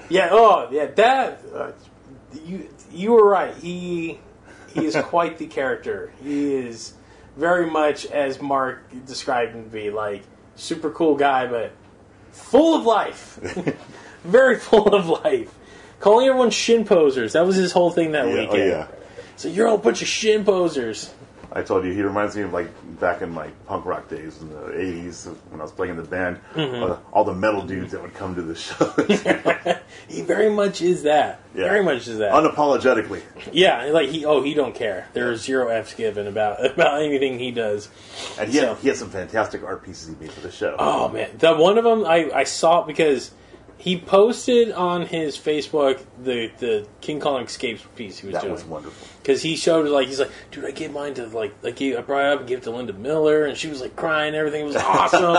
Yeah. Oh, yeah. That uh, you you were right. He he is quite the character. He is very much as Mark described him to be like super cool guy, but full of life. very full of life. Calling everyone shin posers. That was his whole thing that Yeah, oh, yeah. So you're all a bunch of shin posers. I told you he reminds me of like back in my punk rock days in the '80s when I was playing in the band. Mm-hmm. Uh, all the metal dudes that would come to the shows, He very much is that. Yeah. Very much is that. unapologetically. yeah, like he oh he don't care. There's zero f's given about about anything he does. And he had, he had some fantastic art pieces he made for the show. Oh man, the one of them I I saw because he posted on his Facebook the the King Kong escapes piece he was doing. that doing was wonderful. because he showed it like he's like, dude, I gave mine to like like I brought it up and gave it to Linda Miller and she was like crying, everything was awesome,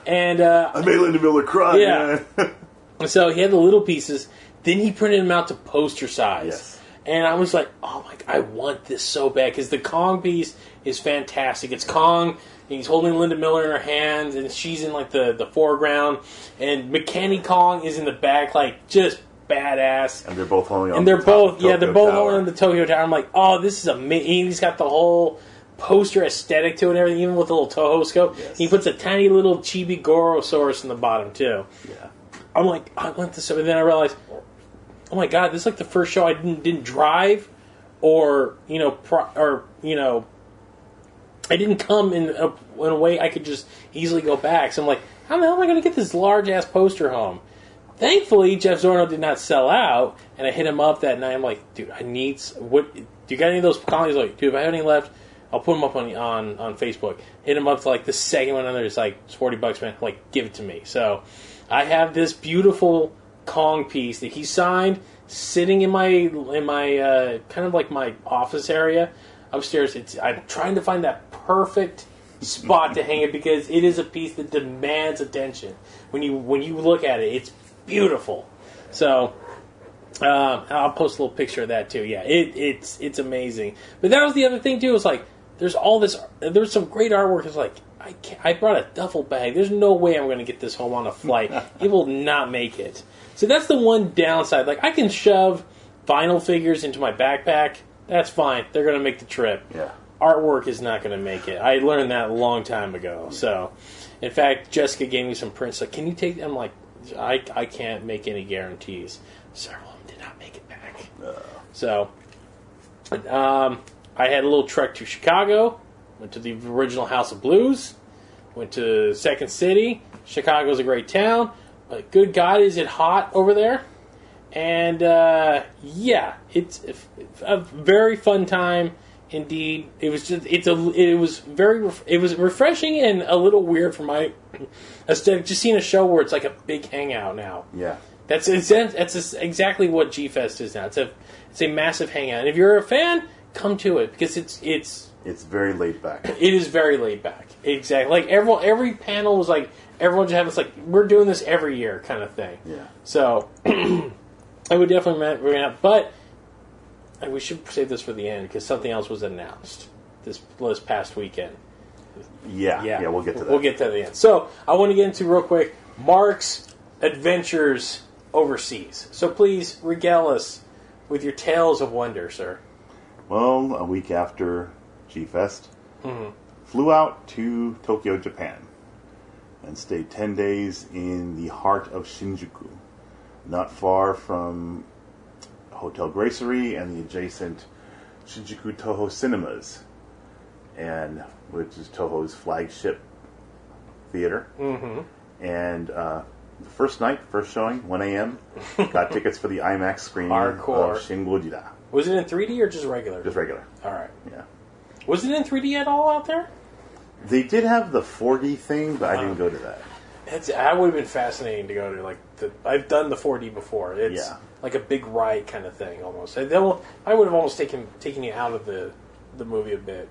and uh, I made Linda Miller cry. Yeah. man. So he had the little pieces. Then he printed them out to poster size. Yes. And I was like, oh my, I want this so bad because the Kong piece is fantastic. It's Kong, and he's holding Linda Miller in her hands, and she's in like the, the foreground, and MechaniKong is in the back, like just badass. and they're both holding on. And they're the both, yeah, they're both Tower. on the Tokyo Tower. I'm like, oh, this is amazing. He's got the whole poster aesthetic to it and everything, even with a little Toho scope. Yes. He puts a tiny little chibi Gorosaurus in the bottom, too. Yeah. I'm like, I want this, and then I realized, oh my god, this is like the first show I didn't didn't drive, or you know, pro, or you know, I didn't come in a, in a way I could just easily go back. So I'm like, how the hell am I going to get this large ass poster home? Thankfully, Jeff Zornow did not sell out, and I hit him up that night. I'm like, dude, I need what? Do you got any of those comics? Like, dude, if I have any left, I'll put them up on on on Facebook. Hit him up to like the second one on there. It's like it's forty bucks, man. Like, give it to me. So I have this beautiful Kong piece that he signed, sitting in my in my uh, kind of like my office area upstairs. It's I'm trying to find that perfect spot to hang it because it is a piece that demands attention. When you when you look at it, it's beautiful. So uh, I'll post a little picture of that too. Yeah, it, it's it's amazing. But that was the other thing too. Is like there's all this. There's some great artwork. It's like I I brought a duffel bag. There's no way I'm going to get this home on a flight. it will not make it. So that's the one downside. Like I can shove vinyl figures into my backpack. That's fine. They're going to make the trip Yeah. Artwork is not going to make it. I learned that a long time ago. So, in fact, Jessica gave me some prints. Like, can you take? I'm like, I I can't make any guarantees. Several of them did not make it back. So, um, I had a little trek to Chicago. Went to the original House of Blues. Went to Second City. Chicago's a great town, but good God, is it hot over there? and uh, yeah, it's a very fun time indeed. It was just it's a it was very it was refreshing and a little weird for my aesthetic. Just seeing a show where it's like a big hangout now. Yeah. That's that's exactly what G Fest is now. It's a it's a massive hangout. And if you're a fan, come to it because it's it's It's very laid back. it is very laid back. Exactly. Like everyone every panel was like everyone just had this like we're doing this every year kind of thing. Yeah. So I would definitely recommend it, but we should save this for the end because something else was announced this this past weekend. Yeah. Yeah, Yeah. we'll get to that. We'll get to the end. So I want to get into real quick Mark's adventures overseas. So please regale us with your tales of wonder, sir. Well, a week after G Fest, Mm-hmm. flew out to Tokyo, Japan, and stayed 10 days in the heart of Shinjuku, not far from Hotel Gracery and the adjacent Shinjuku Toho Cinemas, and which is Toho's flagship theater. Mm-hmm. And uh, the first night, first showing, 1 a.m., got tickets for the IMAX screening Hardcore. of Shin Gojira. Was it in 3D or just regular? Just regular. All right. Yeah. Was it in 3D at all out there? They did have the 4D thing, but I didn't go to that. It's, that would have been fascinating to go to. Like the, I've done the 4D before. It's Yeah. Like a big ride kind of thing almost. I, will- I would have almost taken taken you out of the the movie a bit,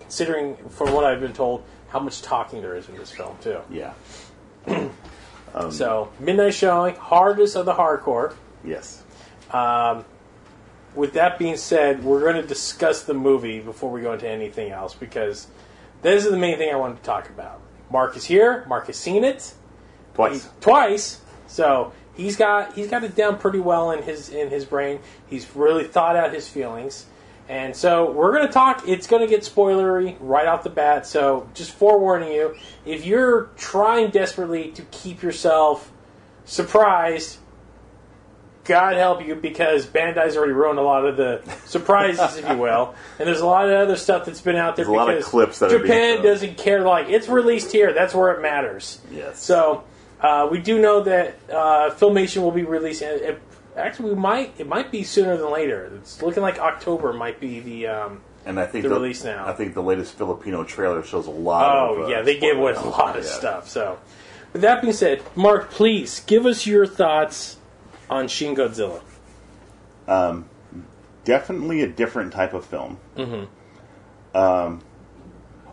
considering from what I've been told how much talking there is in this film too. Yeah. so midnight showing, hardest of the hardcore. Yes. Um, with that being said, we're going to discuss the movie before we go into anything else because this is the main thing I wanted to talk about. Mark is here. Mark has seen it Twice. twice, so he's got he's got it down pretty well in his in his brain. He's really thought out his feelings, and so we're going to talk. It's going to get spoilery right off the bat. So just forewarning you, if you're trying desperately to keep yourself surprised, God help you because Bandai's already ruined a lot of the surprises, if you will. And there's a lot of other stuff that's been out there There's a lot of because clips that are being Japan doesn't care. Like it's released here, that's where it matters. Yes. So uh, we do know that uh, Funimation will be released. and It, actually, we might it might be sooner than later. It's looking like October might be the. Um, And I think The the, release now. I think the latest Filipino trailer shows a lot. oh of, uh, yeah, they give away a lot of Yeah. stuff. So, with that being said, Mark, please give us your thoughts on Shin Godzilla. Um, definitely a different type of film. Mm-hmm. Um,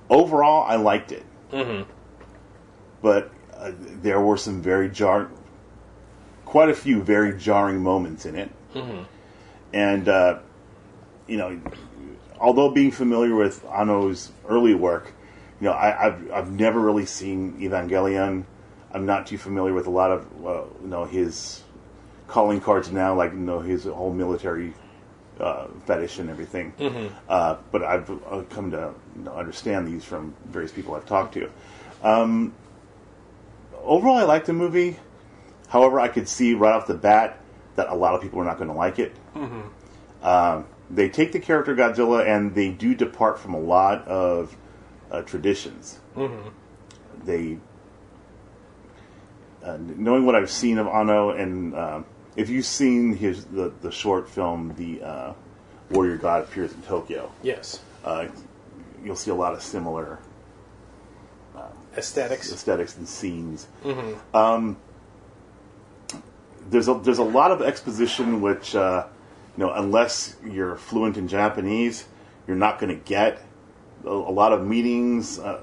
overall, I liked it, Mm-hmm. but uh, there were some very jar, quite a few very jarring moments in it, and uh, you know, although being familiar with Anno's early work, you know, I, I've I've never really seen Evangelion. I'm not too familiar with a lot of uh, you know his calling cards now, like you know his whole military uh, fetish and everything. Uh, but I've uh, come to you know, understand these from various people I've talked to. Um, overall, I like the movie. However, I could see right off the bat that a lot of people are not going to like it. Um, they take the character Godzilla and they do depart from a lot of uh, traditions. They, uh, knowing what I've seen of Anno, and um if you've seen his the, the short film, the uh, Warrior God appears in Tokyo, Yes, uh, you'll see a lot of similar aesthetics. aesthetics and scenes. Um, there's a there's a lot of exposition which uh, you know unless you're fluent in Japanese, you're not going to get. A, a lot of meetings. Uh,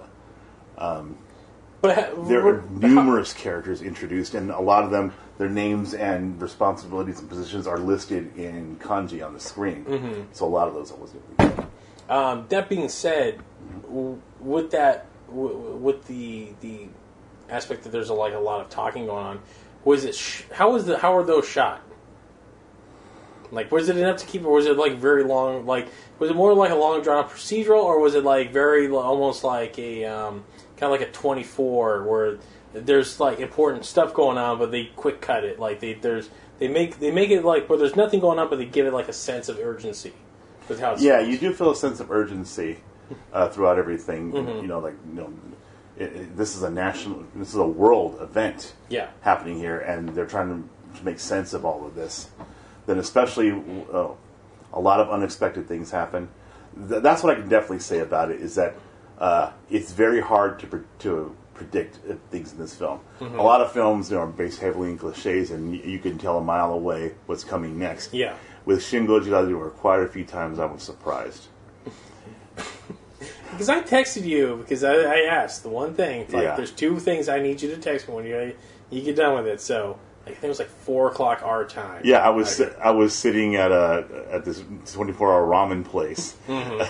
But ha- there are numerous characters introduced, and a lot of them, their names and responsibilities and positions are listed in kanji on the screen. So a lot of those I wasn't. Going to Um, that being said, w- with that, w- with the the aspect that there's a, like a lot of talking going on, was it? Sh- how was the? How were those shot? Like, was it enough to keep, or was it like very long? Like, was it more like a long drawn procedural, or was it like very almost like a um, kind of like a twenty four where there's like important stuff going on, but they quick cut it. Like they there's they make they make it like where there's nothing going on, but they give it like a sense of urgency with how it's Yeah, you do feel a sense of urgency uh, throughout everything. Mm-hmm. You know, like you know, it, it, this is a national, this is a world event Yeah. happening here, and they're trying to, to make sense of all of this. Then, especially, uh, a lot of unexpected things happen. Th- that's what I can definitely say about it is that uh, it's very hard to pre- to predict uh, things in this film. Mm-hmm. A lot of films you know, are based heavily in cliches, and y- you can tell a mile away what's coming next. Yeah. With Shin Godzilla, there were quite a few times I was surprised. Because I texted you because I, I asked the one thing. Like, Yeah. there's two things I need you to text me when you you get done with it. So I think it was like four o'clock our time. Yeah, I was I- I was sitting at a at this 24 hour ramen place, having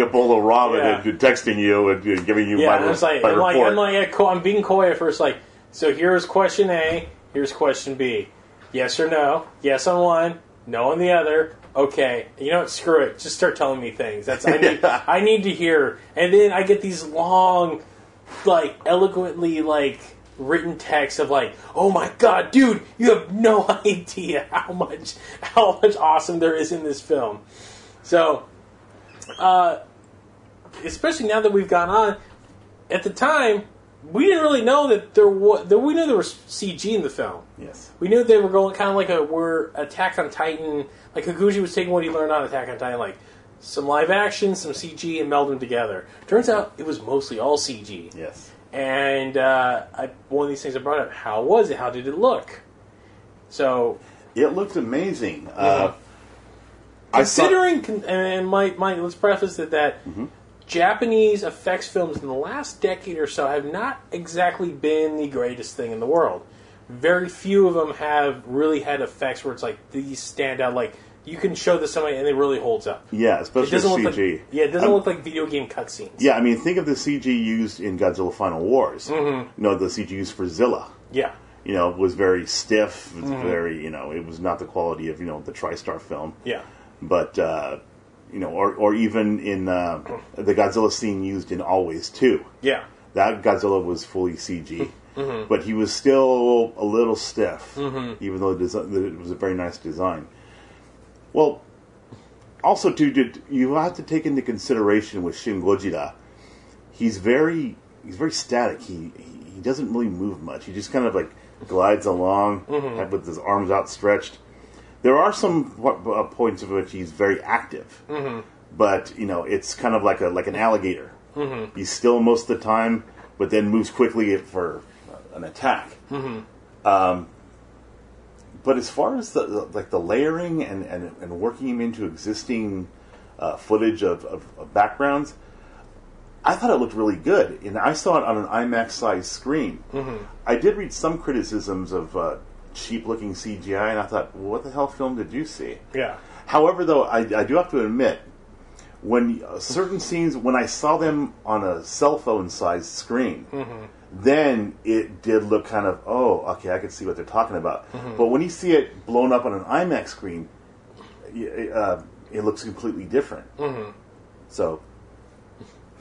a bowl of ramen Mm-hmm. Yeah. and texting you and giving you yeah. my, was like, my I'm like. I'm like, co- I'm being coy at first. Like, so here's question A. Here's question B. Yes or no? Yes on one. No on the other. Okay, you know what? Screw it. Just start telling me things. That's I need. Yeah. I need to hear. And then I get these long, like eloquently like written text of like, oh my god, dude, you have no idea how much how much awesome there is in this film. So, uh, especially now that we've gone on, at the time we didn't really know that there was that we knew there was CG in the film. yes, We knew they were going kind of like a were Attack on Titan. Like Higuchi was taking what he learned on Attack on Titan, like some live action, some CG, and meld them together. Turns out it was mostly all CG. yes. And uh, I, one of these things I brought up: how was it? How did it look? So It looked amazing. Uh, I saw- considering, con- and my, my let's preface it that Mm-hmm. Japanese effects films in the last decade or so have not exactly been the greatest thing in the world. Very few of them have really had effects where it's like these stand out. Like you can show this somebody and it really holds up. Yeah, It especially doesn't look CG. like yeah, it doesn't Um, look like video game cutscenes. Yeah, I mean, think of the CG used in Godzilla Final Wars. Mm-hmm. You know, the CG used for Zilla. Yeah, You know, it was very stiff. It was Mm-hmm. very, you know, it was not the quality of you know the TriStar film. yeah, But uh, you know, or or even in uh, the Godzilla scene used in Always Two. yeah, That Godzilla was fully CG, Mm-hmm. but he was still a little stiff, even though it was a very nice design. Well, also too, did you have to take into consideration with Shin Gojira, he's very he's very static. He he, he doesn't really move much. He just kind of like glides along Mm-hmm. with his arms outstretched. There are some uh, points of which he's very active, Mm-hmm. but you know it's kind of like a like an alligator. Mm-hmm. He's still most of the time, but then moves quickly for an attack. Mm-hmm. Um, but as far as the, the like the layering and, and, and working him into existing uh, footage of, of, of backgrounds, I thought it looked really good, and I saw it on an IMAX size screen. Mm-hmm. I did read some criticisms of uh, cheap looking CGI, and I thought, well, what the hell film did you see? yeah. However, though, I, I do have to admit, when uh, certain scenes, when I saw them on a cell phone sized screen, then it did look kind of, oh, okay, I can see what they're talking about. But when you see it blown up on an IMAX screen, y- uh, it looks completely different. So,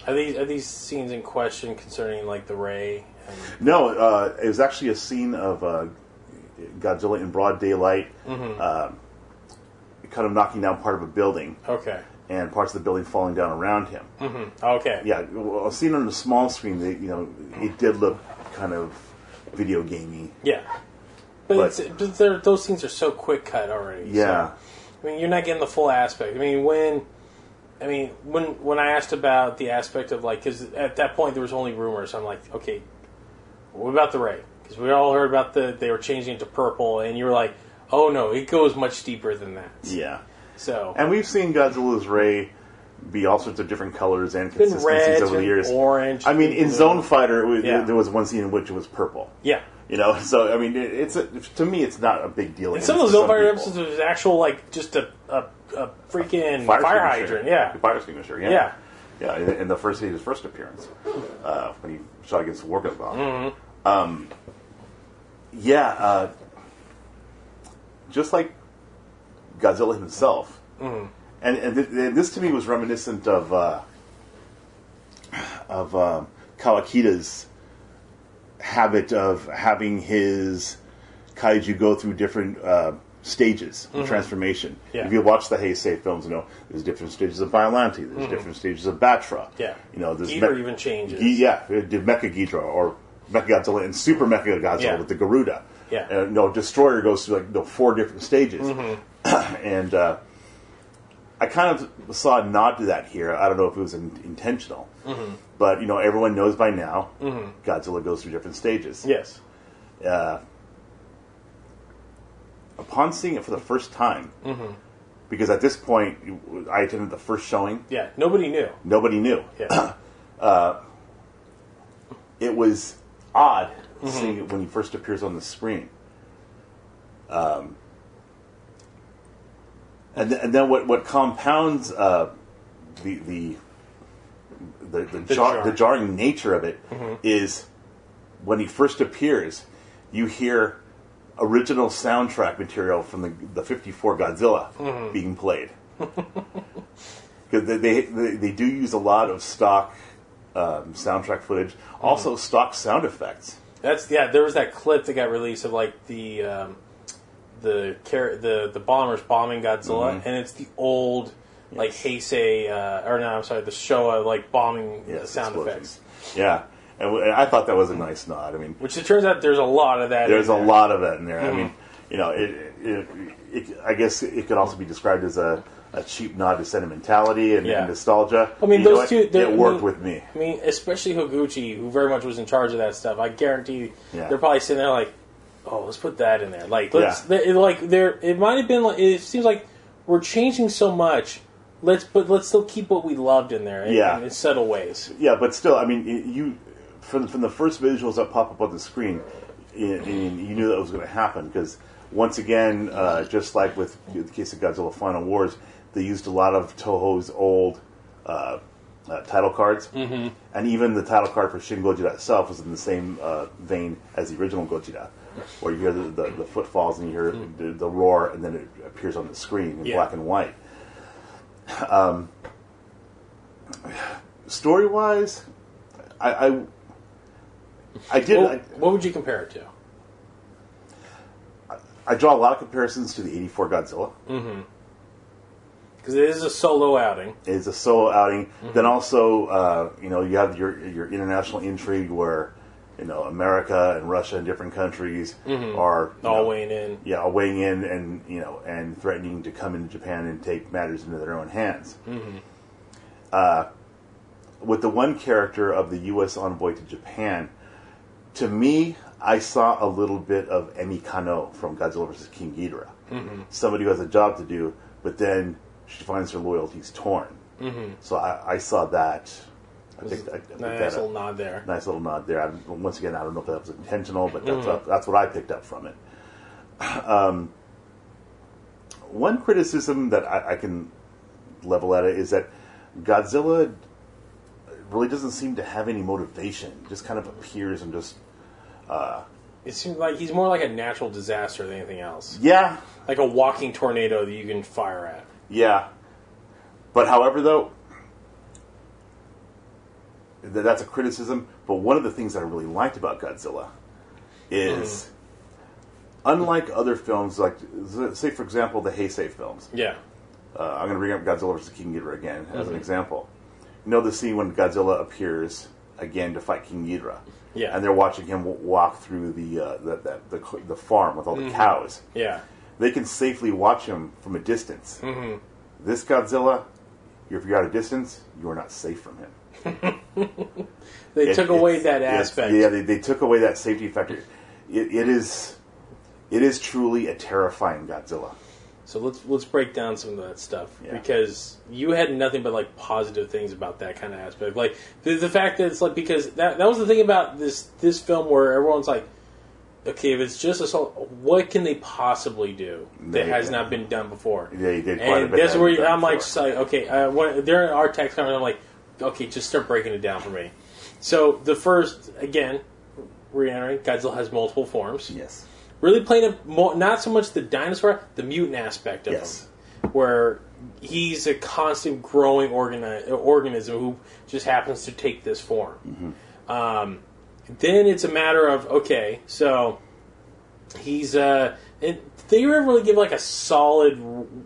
Are these are these scenes in question concerning like the Ray? And, no, uh, it was actually a scene of uh, Godzilla in broad daylight, um kind of knocking down part of a building. okay, and parts of the building falling down around him. okay, Yeah, well, seen on the small screen, they, you know, it did look kind of video gamey. yeah. But, But- it's, but those scenes are so quick cut already. Yeah, so, I mean, you're not getting the full aspect. I mean, when, I mean, when when I asked about the aspect of like, because at that point there was only rumors. I'm like, okay, what about the Ray? Because we all heard about the they were changing it to purple, and you were like, oh no, it goes much deeper than that. yeah. So And we've seen Godzilla's Ray be all sorts of different colors and been consistencies red, over the years. orange. I mean, in blue. Zone Fighter, it was, Yeah. there was one scene in which it was purple. yeah. You know, so I mean, it, it's a, to me, it's not a big deal. And some of those Zone Fighter episodes was actual like just a a, a freaking Fire, fire, hydrant. Yeah, fire extinguisher. Yeah, Yeah. yeah. In, the first his first appearance, uh, when he shot against the bomb. Mm-hmm. Um, yeah, uh, just like Godzilla himself, Mm-hmm. and and, th- and this to me was reminiscent of uh, of um, Kawakita's habit of having his kaiju go through different uh, stages of transformation. Mm-hmm. Yeah. If you watch the Heisei films, you know there's different stages of Biollante, there's different stages of Batra. Mm-hmm. Yeah. you know there's Ghidorah me- even changes. Gi- yeah, Mecha Ghidorah or Mecha Godzilla and Super Mecha Godzilla Yeah. with the Garuda. Yeah. and, no Destoroyah goes through like no four different stages, Mm-hmm. and uh, I kind of saw a nod to that here. I don't know if it was in, intentional, Mm-hmm. but you know everyone knows by now Godzilla goes through different stages. Yes. Uh, upon seeing it for the first time, Mm-hmm. because at this point I attended the first showing, Yeah. Nobody knew. nobody knew. Yeah. It was odd Mm-hmm. seeing it when he first appears on the screen. Um, and, th- and then what, what compounds uh, the the the, the, The jar-. Mm-hmm. the jarring nature of it is when he first appears, you hear original soundtrack material from the the '54 Godzilla Mm-hmm. being played. Because they, they they do use a lot of stock um, soundtrack footage, Mm-hmm. also stock sound effects. That's yeah. There was that clip that got released of like the um, the car- the the bombers bombing Godzilla, Mm-hmm. and it's the old like Heisei uh, or no, I'm sorry, the Showa like bombing Yes, sound explosions. effects. Yeah, and, w- and I thought that was a nice nod. I mean, Which it turns out there's a lot of that. there's in a there. lot of that in there. I Mhm. mean, you know, it, it, it, I guess it could also be described as a, a cheap nod to sentimentality and, Yeah. and nostalgia. I mean, You know those what? two- they're- It worked I mean- with me. I mean, especially Higuchi, who very much was in charge of that stuff. I guarantee Yeah. they're probably sitting there like, "Oh, let's put that in there." Like, let's Yeah. they- it, like there. It might have been like it seems like we're changing so much. let's but let's still keep what we loved in there. in- Yeah. in subtle ways. Yeah, but still, I mean, y- you from from the first visuals that pop up on the screen, y- y- you knew that was going to happen because once again, uh, just like with the case of Godzilla Final Wars, they used a lot of Toho's old uh, uh, title cards, mm-hmm. and even the title card for Shin Gojira itself was in the same uh, vein as the original Gojira, where you hear the, the, the footfalls and you hear the, the roar, and then it appears on the screen in Yeah. black and white. Um, story wise, I, I I did. Well, I, what would you compare it to? I draw a lot of comparisons to the '84 Godzilla. Because it is a solo outing. It's a solo outing. Then also, uh, you know, you have your your international intrigue where you know America and Russia and different countries are All know, weighing in. yeah, are weighing in and you know and threatening to come into Japan and take matters into their own hands. Uh, with the one character of the U.S. envoy to Japan, to me, I saw a little bit of Emi Kano from Godzilla vs. King Ghidorah. Somebody who has a job to do, but then she finds her loyalties torn. Mm-hmm. So I, I saw that. I think I, I picked Nice little up. nod there. Nice little nod there. Once again, I don't know if that was intentional, but that's, mm-hmm. what, that's what I picked up from it. Um, one criticism that I, I can level at it is that Godzilla really doesn't seem to have any motivation. Just kind of appears and just uh, It seems like he's more like a natural disaster than anything else. yeah, Like a walking tornado that you can fire at. Yeah. But however, though, th- that's a criticism. But one of the things that I really liked about Godzilla is, unlike other films, like say for example the Heisei films. Yeah. Uh, I'm going to bring up Godzilla vs. King Ghidorah again as an example. You know the scene when Godzilla appears again to fight King Ghidorah. Yeah. And they're watching him w- walk through the, uh, the, the, the the farm with all the cows. Yeah. They can safely watch him from a distance. Mm-hmm. This Godzilla, if you're at a distance, you are not safe from him. They It- took away that aspect. Yeah, they, they took away that safety factor. It, it is, it is truly a terrifying Godzilla. So let's let's break down some of that stuff Yeah. because you had nothing but like positive things about that kind of aspect. Like the, the fact that it's like because that that was the thing about this this film where everyone's like, okay, if it's just assault, what can they possibly do that They- has not been done before? Yeah, they did quite a and bit that's where you, I'm like, so, okay, uh, when, during our text conversation, I'm like, okay, just start breaking it down for me. So the first, again, reiterating, Godzilla has multiple forms. Yes. Really playing up mo not so much the dinosaur, the mutant aspect of Yes. him, where he's a constant growing organi- organism who just happens to take this form. Mm-hmm. Um, then it's a matter of okay, so he's uh, it, they never really give like a solid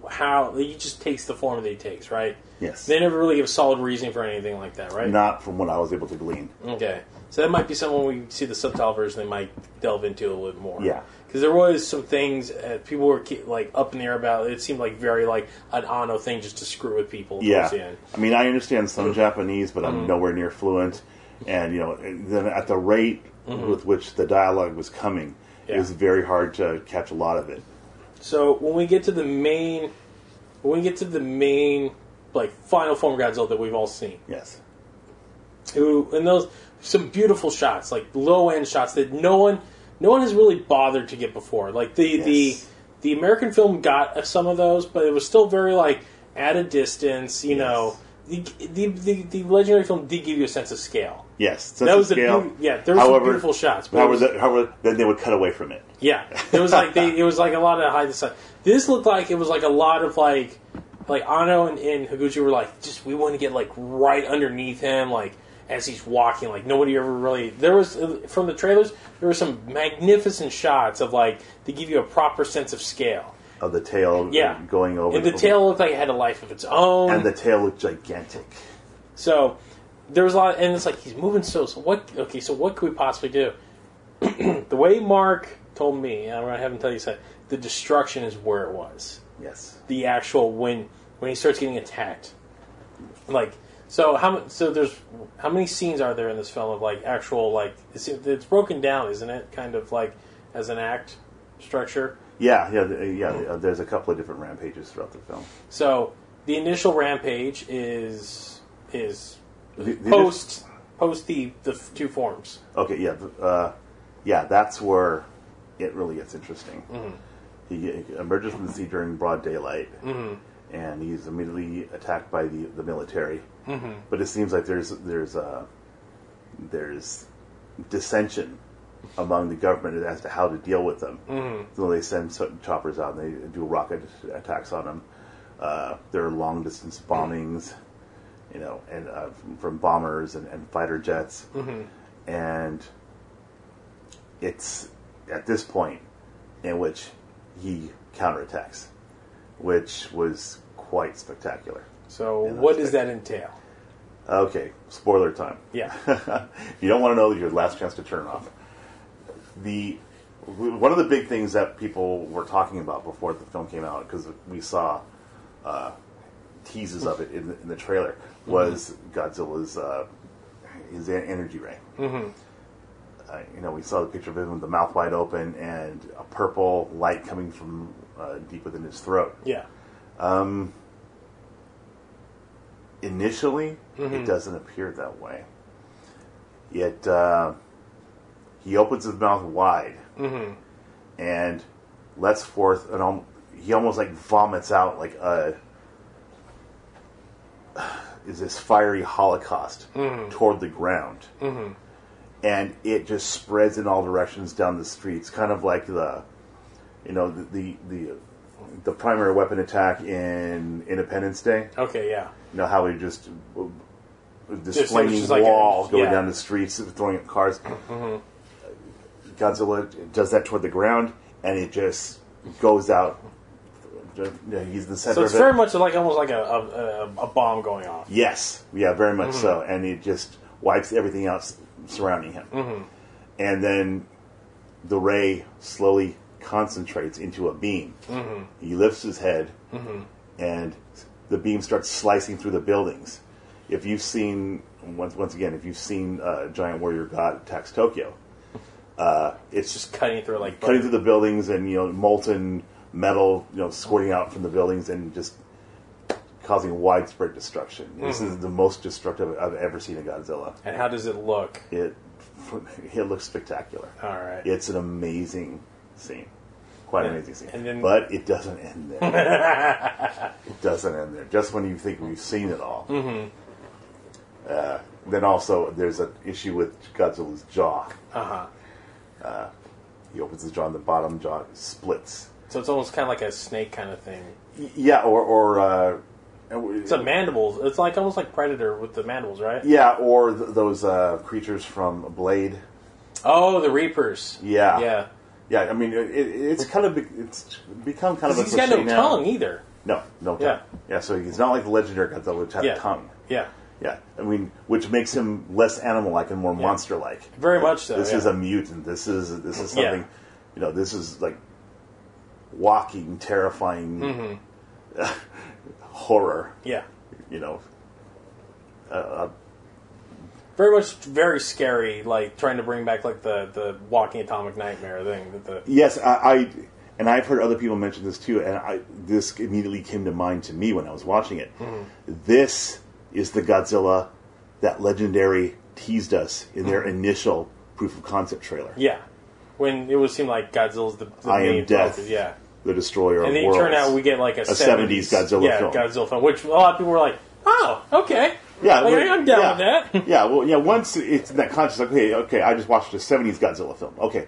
how he just takes the form that he takes, right? Yes. They never really give a solid reason for anything like that, right? Not from what I was able to glean. Okay, so that might be something when we see the subtitle version they might delve into a little bit more. Yeah. because there was some things uh, people were ke- like up in the air about. It seemed like very like an Anno thing just to screw with people. Yeah. towards the end. I mean, I understand some Japanese, but I'm nowhere near fluent. And, you know, then at the rate mm-hmm. with which the dialogue was coming, it was very hard to catch a lot of it. So when we get to the main, when we get to the main like final form Godzilla that we've all seen, Yes. who and those some beautiful shots, like low end shots that no one no one has really bothered to get before. Like the Yes. the the American film got some of those, but it was still very like at a distance. You Yes. know, the, the the the legendary film did give you a sense of scale. Yes. That was scale. beauty- yeah, there was some beautiful shots, but However, was- however, then they would cut away from it. Yeah, it was like they, it was like a lot of hide the sun. This looked like it was like a lot of like like Anno and, and Higuchi were like just we want to get like right underneath him like as he's walking like nobody ever really there was uh, from the trailers there were some magnificent shots of like to give you a proper sense of scale. Of the tail Yeah, going over. and the tail looked like it had a life of its own. And the tail looked gigantic. So there was a lot, and it's like he's moving so. So what? Okay, so what could we possibly do? the way Mark told me, I'm gonna have him tell you something. The destruction is where it was. Yes. The actual when when he starts getting attacked, like so. How so? There's how many scenes are there in this film of like actual like it's, it's broken down, isn't it? Kind of like as an act structure. Yeah, yeah, th- yeah. uh, There's a couple of different rampages throughout the film. So the initial rampage is is The- the post post the the two forms. Okay, yeah, uh, yeah, that's where it really gets interesting. Mm-hmm. He, he emerges from the sea during broad daylight, Mm-hmm. and he's immediately attacked by the the military. Mm-hmm. But it seems like there's there's uh, there's dissension among the government as to how to deal with them. Mm-hmm. So they send certain choppers out and they do rocket attacks on them. Uh, there are long distance bombings, you know, and uh, from, from bombers and, and fighter jets, and it's at this point in which he counterattacks, which was quite spectacular. So what does that entail? Okay, spoiler time. Yeah. if you don't want to know, your last chance to turn off. The one of the big things that people were talking about before the film came out, because we saw uh, teases of it in the, in the trailer, was Godzilla's uh, his energy ray. Mm-hmm. Uh, you know, we saw the picture of him with the mouth wide open and a purple light coming from uh, deep within his throat. Yeah. initially it doesn't appear that way. It uh, he opens his mouth wide mm-hmm. and lets forth an al- he almost like vomits out like a is this fiery holocaust mm-hmm. toward the ground. Mm-hmm. And it just spreads in all directions down the streets, kind of like the, you know, the the the, the primary weapon attack in Independence Day Okay. Yeah. you know how he just this Just- flaming it's just like a- wall going yeah. down the streets, throwing at cars. Godzilla does that toward the ground, and it just goes out. He's the center So it's of it. very much like almost like a a, a, a bomb going off. Yes, yeah, very much Mm-hmm. so, and it just wipes everything else surrounding him. Mm-hmm. And then the ray slowly concentrates into a beam. Mm-hmm. He lifts his head, and the beam starts slicing through the buildings. If you've seen once once again, if you've seen uh, Giant Warrior God attacks Tokyo, uh, it's just Cutting through like cutting through the buildings and you know molten metal you know squirting out from the buildings and just causing widespread destruction. This is the most destructive I've ever seen a Godzilla. And how does it look? It it looks spectacular. All right. It's an amazing scene, quite an amazing scene. And then- but it doesn't end there. it doesn't end there. Just when you think we've seen it all. Mm-hmm. Uh, then also there's an issue with Godzilla's jaw. Uh. He opens his jaw, and the bottom jaw splits. So it's almost kind of like a snake kind of thing. Y- Yeah, or or uh, It's a mandibles. It's like almost like Predator with the mandibles, right? yeah, or th- those uh, creatures from Blade. Oh, the Reapers. Yeah. Yeah. Yeah, I mean it, it's kind of be- it's become kind of a He's got cliche no now. tongue either. No, no tongue. Yeah. Yeah. so he's not like the legendary Godzilla, which had Yeah. a tongue. Yeah. Yeah, I mean, which makes him less animal-like and more monster-like. Very much so, This yeah. is a mutant. This is this is Yeah. something. You know, this is like walking, terrifying Mm-hmm. horror. Yeah. You know, uh, Very much very scary, like trying to bring back like the, the walking atomic nightmare thing. That the yes, I, I and I've heard other people mention this too, and I this immediately came to mind to me when I was watching it. Mm-hmm. This is the Godzilla that Legendary teased us in their initial proof of concept trailer. yeah, when it would seem like Godzilla's the, the I main am death. focus, Yeah. the destroyer And of then worlds. turn out we get like a, 70s Godzilla yeah, film. Godzilla film, which a lot of people were like, "Oh, okay, Yeah, Like, I'm down yeah. with that." yeah, well, yeah. Once it's in that context, like, okay, okay, I just watched a '70s Godzilla film. Okay,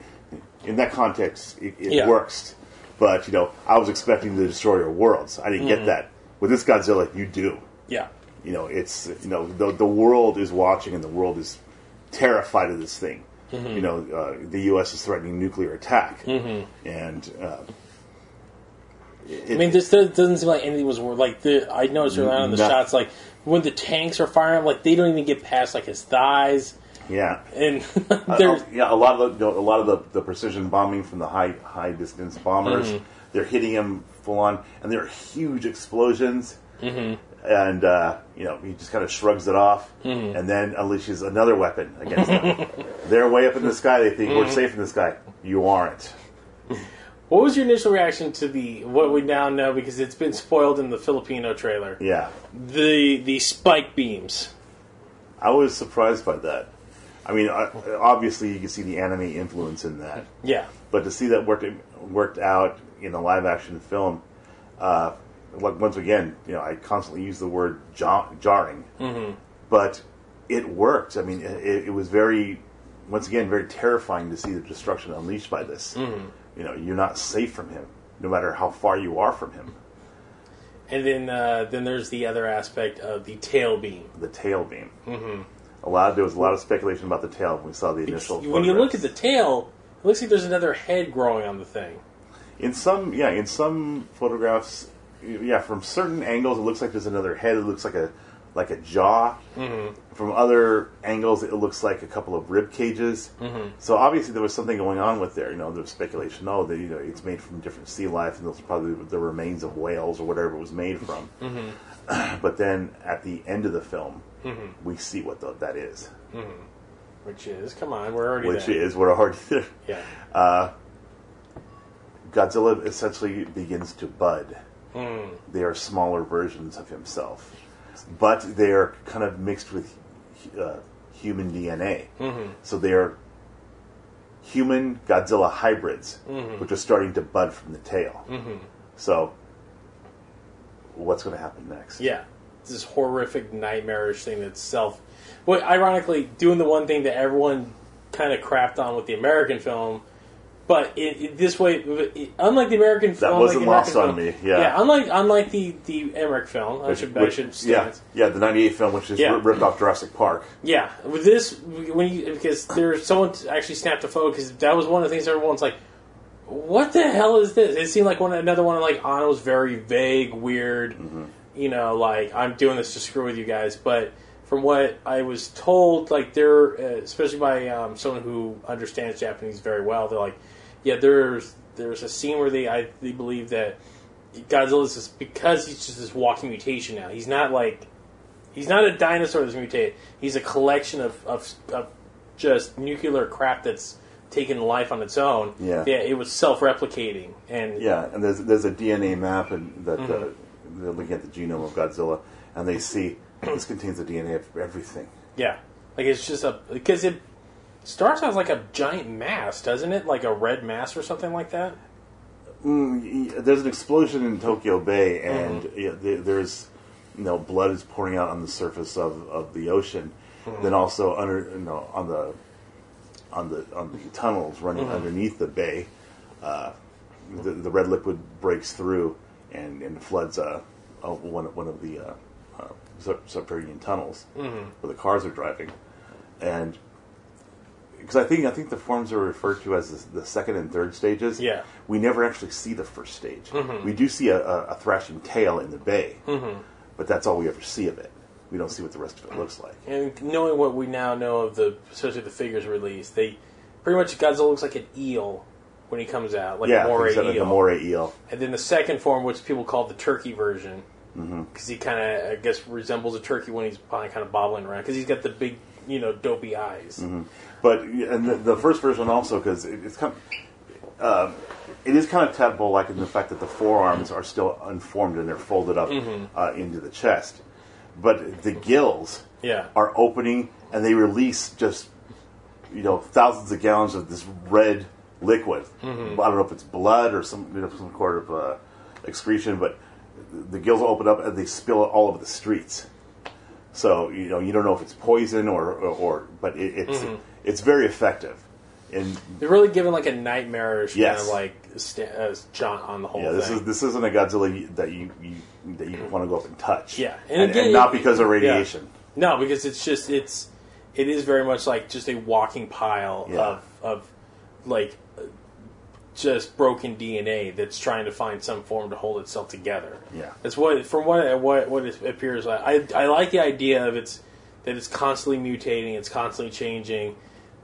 in that context, it, it Yeah. works. But you know, I was expecting the destroyer of worlds. I didn't Mm-hmm. get that. With this Godzilla, you do. yeah, You know, it's you know the the world is watching, and the world is terrified of this thing. Mm-hmm. You know, uh, the U.S. is threatening nuclear attack, and uh, I mean, this does- doesn't seem like anything was like the. I noticed early on in the shots, like when the tanks are firing, like they don't even get past like his thighs, yeah, and Uh, uh, yeah, a lot of the you know, a lot of the, the precision bombing from the high high distance bombers, Mm-hmm. they're hitting him full on, and there are huge explosions. Mm-hmm. And uh, you know he just kind of shrugs it off, Mm-hmm. and then unleashes another weapon against them. they're way up in the sky. They think Mm-hmm. we're safe in the sky. You aren't. What was your initial reaction to the what we now know because it's been spoiled in the Filipino trailer? Yeah, The the spike beams. I was surprised by that. I mean, uh, obviously you can see the anime influence in that, Yeah. but to see that worked worked out in a live action film, uh, once again, you know, I constantly use the word jar- jarring, mm-hmm. but it worked. I mean, it, it was very, once again, very terrifying to see the destruction unleashed by this. Mm-hmm. You know, you're not safe from him, no matter how far you are from him. And then uh, then there's the other aspect of the tail beam. The tail beam. Mm-hmm. A lot. There was a lot of speculation about the tail when we saw the initial. when you look at the tail, it looks like there's another head growing on the thing. In some, yeah, in some photographs, yeah, from certain angles, it looks like there's another head. It looks like a like a jaw. Mm-hmm. From other angles, it looks like a couple of rib cages. Mm-hmm. So obviously, there was something going on with there. You know, there was speculation. Oh, that you know, it's made from different sea life, and those are probably the remains of whales or whatever it was made from. but then at the end of the film, we see what the, that is, Which is, come on, we're already which there. is what already there. Yeah. Godzilla essentially begins to bud. Hmm. They are smaller versions of himself, but they are kind of mixed with uh, human DNA. Mm-hmm. So they are human Godzilla hybrids, Mm-hmm. which are starting to bud from the tail. So, what's going to happen next? Yeah. This horrific, nightmarish thing that's self. Well, ironically, doing the one thing that everyone kind of crapped on with the American film, but it, it, this way, it, unlike the American film, that wasn't the lost on film- me, yeah. yeah, unlike unlike the the Emmerich film, I should I Which- should yeah, yeah, the '98 film, which is Yeah. ripped off Jurassic Park. Yeah, with this, when you because there's someone actually snapped a photo because that was one of the things everyone's like, "What the hell is this?" It seemed like one another one of like Anno's very vague, weird, you know, like I'm doing this to screw with you guys. But from what I was told, like they're uh, especially by um, someone who understands Japanese very well, they're like, yeah, there's there's a scene where they I they believe that Godzilla's just because he's just this walking mutation now. He's not like He's not a dinosaur that's mutated. He's a collection of, of, of just nuclear crap that's taken life on its own. Yeah. yeah it was self-replicating, and Yeah, and there's there's a DNA map, and that uh, Mm-hmm. they're looking at the genome of Godzilla, and they see this contains the DNA of everything. yeah, like it's just a because it starts out like a giant mass, doesn't it? Like a red mass or something like that. Mm, There's an explosion in Tokyo Bay, and Mm-hmm. yeah, there, there's you know blood is pouring out on the surface of, of the ocean. Mm-hmm. Then also under you know on the on the on the tunnels running Mm-hmm. underneath the bay, uh, the, the red liquid breaks through and, and floods uh, uh, one one of the uh, uh, subterranean tunnels Mm-hmm. where the cars are driving, and because I think I think the forms are referred to as the, the second and third stages. Yeah. we never actually see the first stage. Mm-hmm. We do see a, a, a thrashing tail in the bay, but that's all we ever see of it. We don't see what the rest of it looks like. And knowing what we now know of the, especially the figures released, they pretty much Godzilla looks like an eel when he comes out, like yeah, a moray eel. the moray eel. And then the second form, which people call the turkey version, Mm-hmm. because he kind of, I guess, resembles a turkey when he's kind of bobbling around, because he's got the big, you know, dopey eyes. Mm-hmm. But and the, the first version also because it, it's kind of, um, it is kind of tadpole like in the fact that the forearms are still unformed and they're folded up uh, into the chest, but the gills Yeah. are opening and they release just you know thousands of gallons of this red liquid. I don't know if it's blood or some you know, some sort of uh, excretion, but the gills open up and they spill it all over the streets. So you know you don't know if it's poison or or, or but it, it's it's very effective. And They're really giving like a nightmarish Yes. kind of like sta- uh, jaunt on the whole yeah, this thing. is this isn't a Godzilla that you, you that you want to go up and touch. Yeah. and, And and, again, not because of yeah. radiation. No, because it's just it's it is very much like just a walking pile Yeah. of of like just broken DNA that's trying to find some form to hold itself together. Yeah. that's what from what what what it appears like. I I like the idea of it's that it's constantly mutating, it's constantly changing.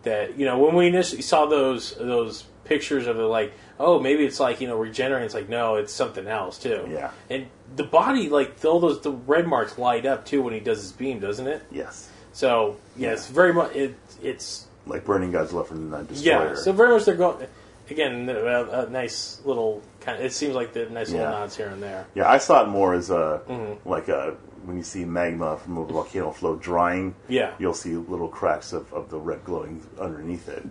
That you know when we initially saw those those pictures of it, like oh maybe it's like you know regenerating. It's like no, it's something else too. Yeah. and the body like all those the red marks light up too when he does his beam, doesn't it? Yes, So yeah, it's very much it, it's like burning Godzilla from the Destoroyah. yeah. So very much they're going. again, a, a nice little kind. Of, It seems like the nice little nods here and there. Yeah, I saw it more as a Mm-hmm. like a when you see magma from a volcano flow drying. Yeah. you'll see little cracks of, of the red glowing underneath it.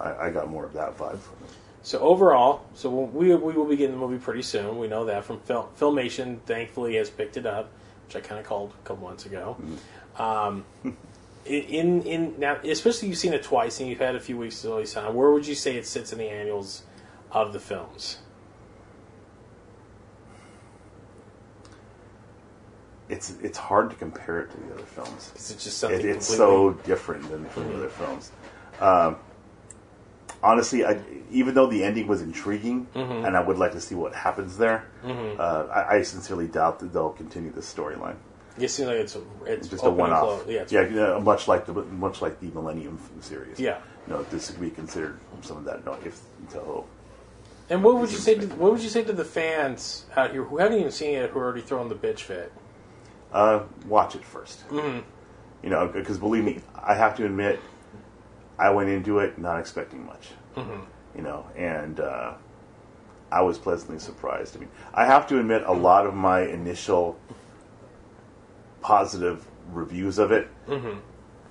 I, I got more of that vibe from it. So overall, so we we will be getting the movie pretty soon. We know that from Fil- Funimation. Thankfully, has picked it up, which I kind of called a couple months ago. Um, in in now, especially you've seen it twice and you've had a few weeks to release on. Where would you say it sits in the annuals of the films? It's it's hard to compare it to the other films. Is it just something It, it's so different than from the other films. Um, honestly, I, even though the ending was intriguing, Mm-hmm. and I would like to see what happens there, uh, I, I sincerely doubt that they'll continue this storyline. It seems like it's a, it's It's just a one-off. Yeah, it's, yeah, yeah, much like the much like the Millennium series. Yeah. you know, this could be considered some of that. No, if Toho. And what would you say? To, what would you say to the fans out here who haven't even seen it, who are already throwing the bitch fit? Uh, watch it 1st Mm-hmm. You know, because believe me, I have to admit, I went into it not expecting much. Mm-hmm. You know, and uh, I was pleasantly surprised. I mean, I have to admit, a lot of my initial positive reviews of it Mm-hmm.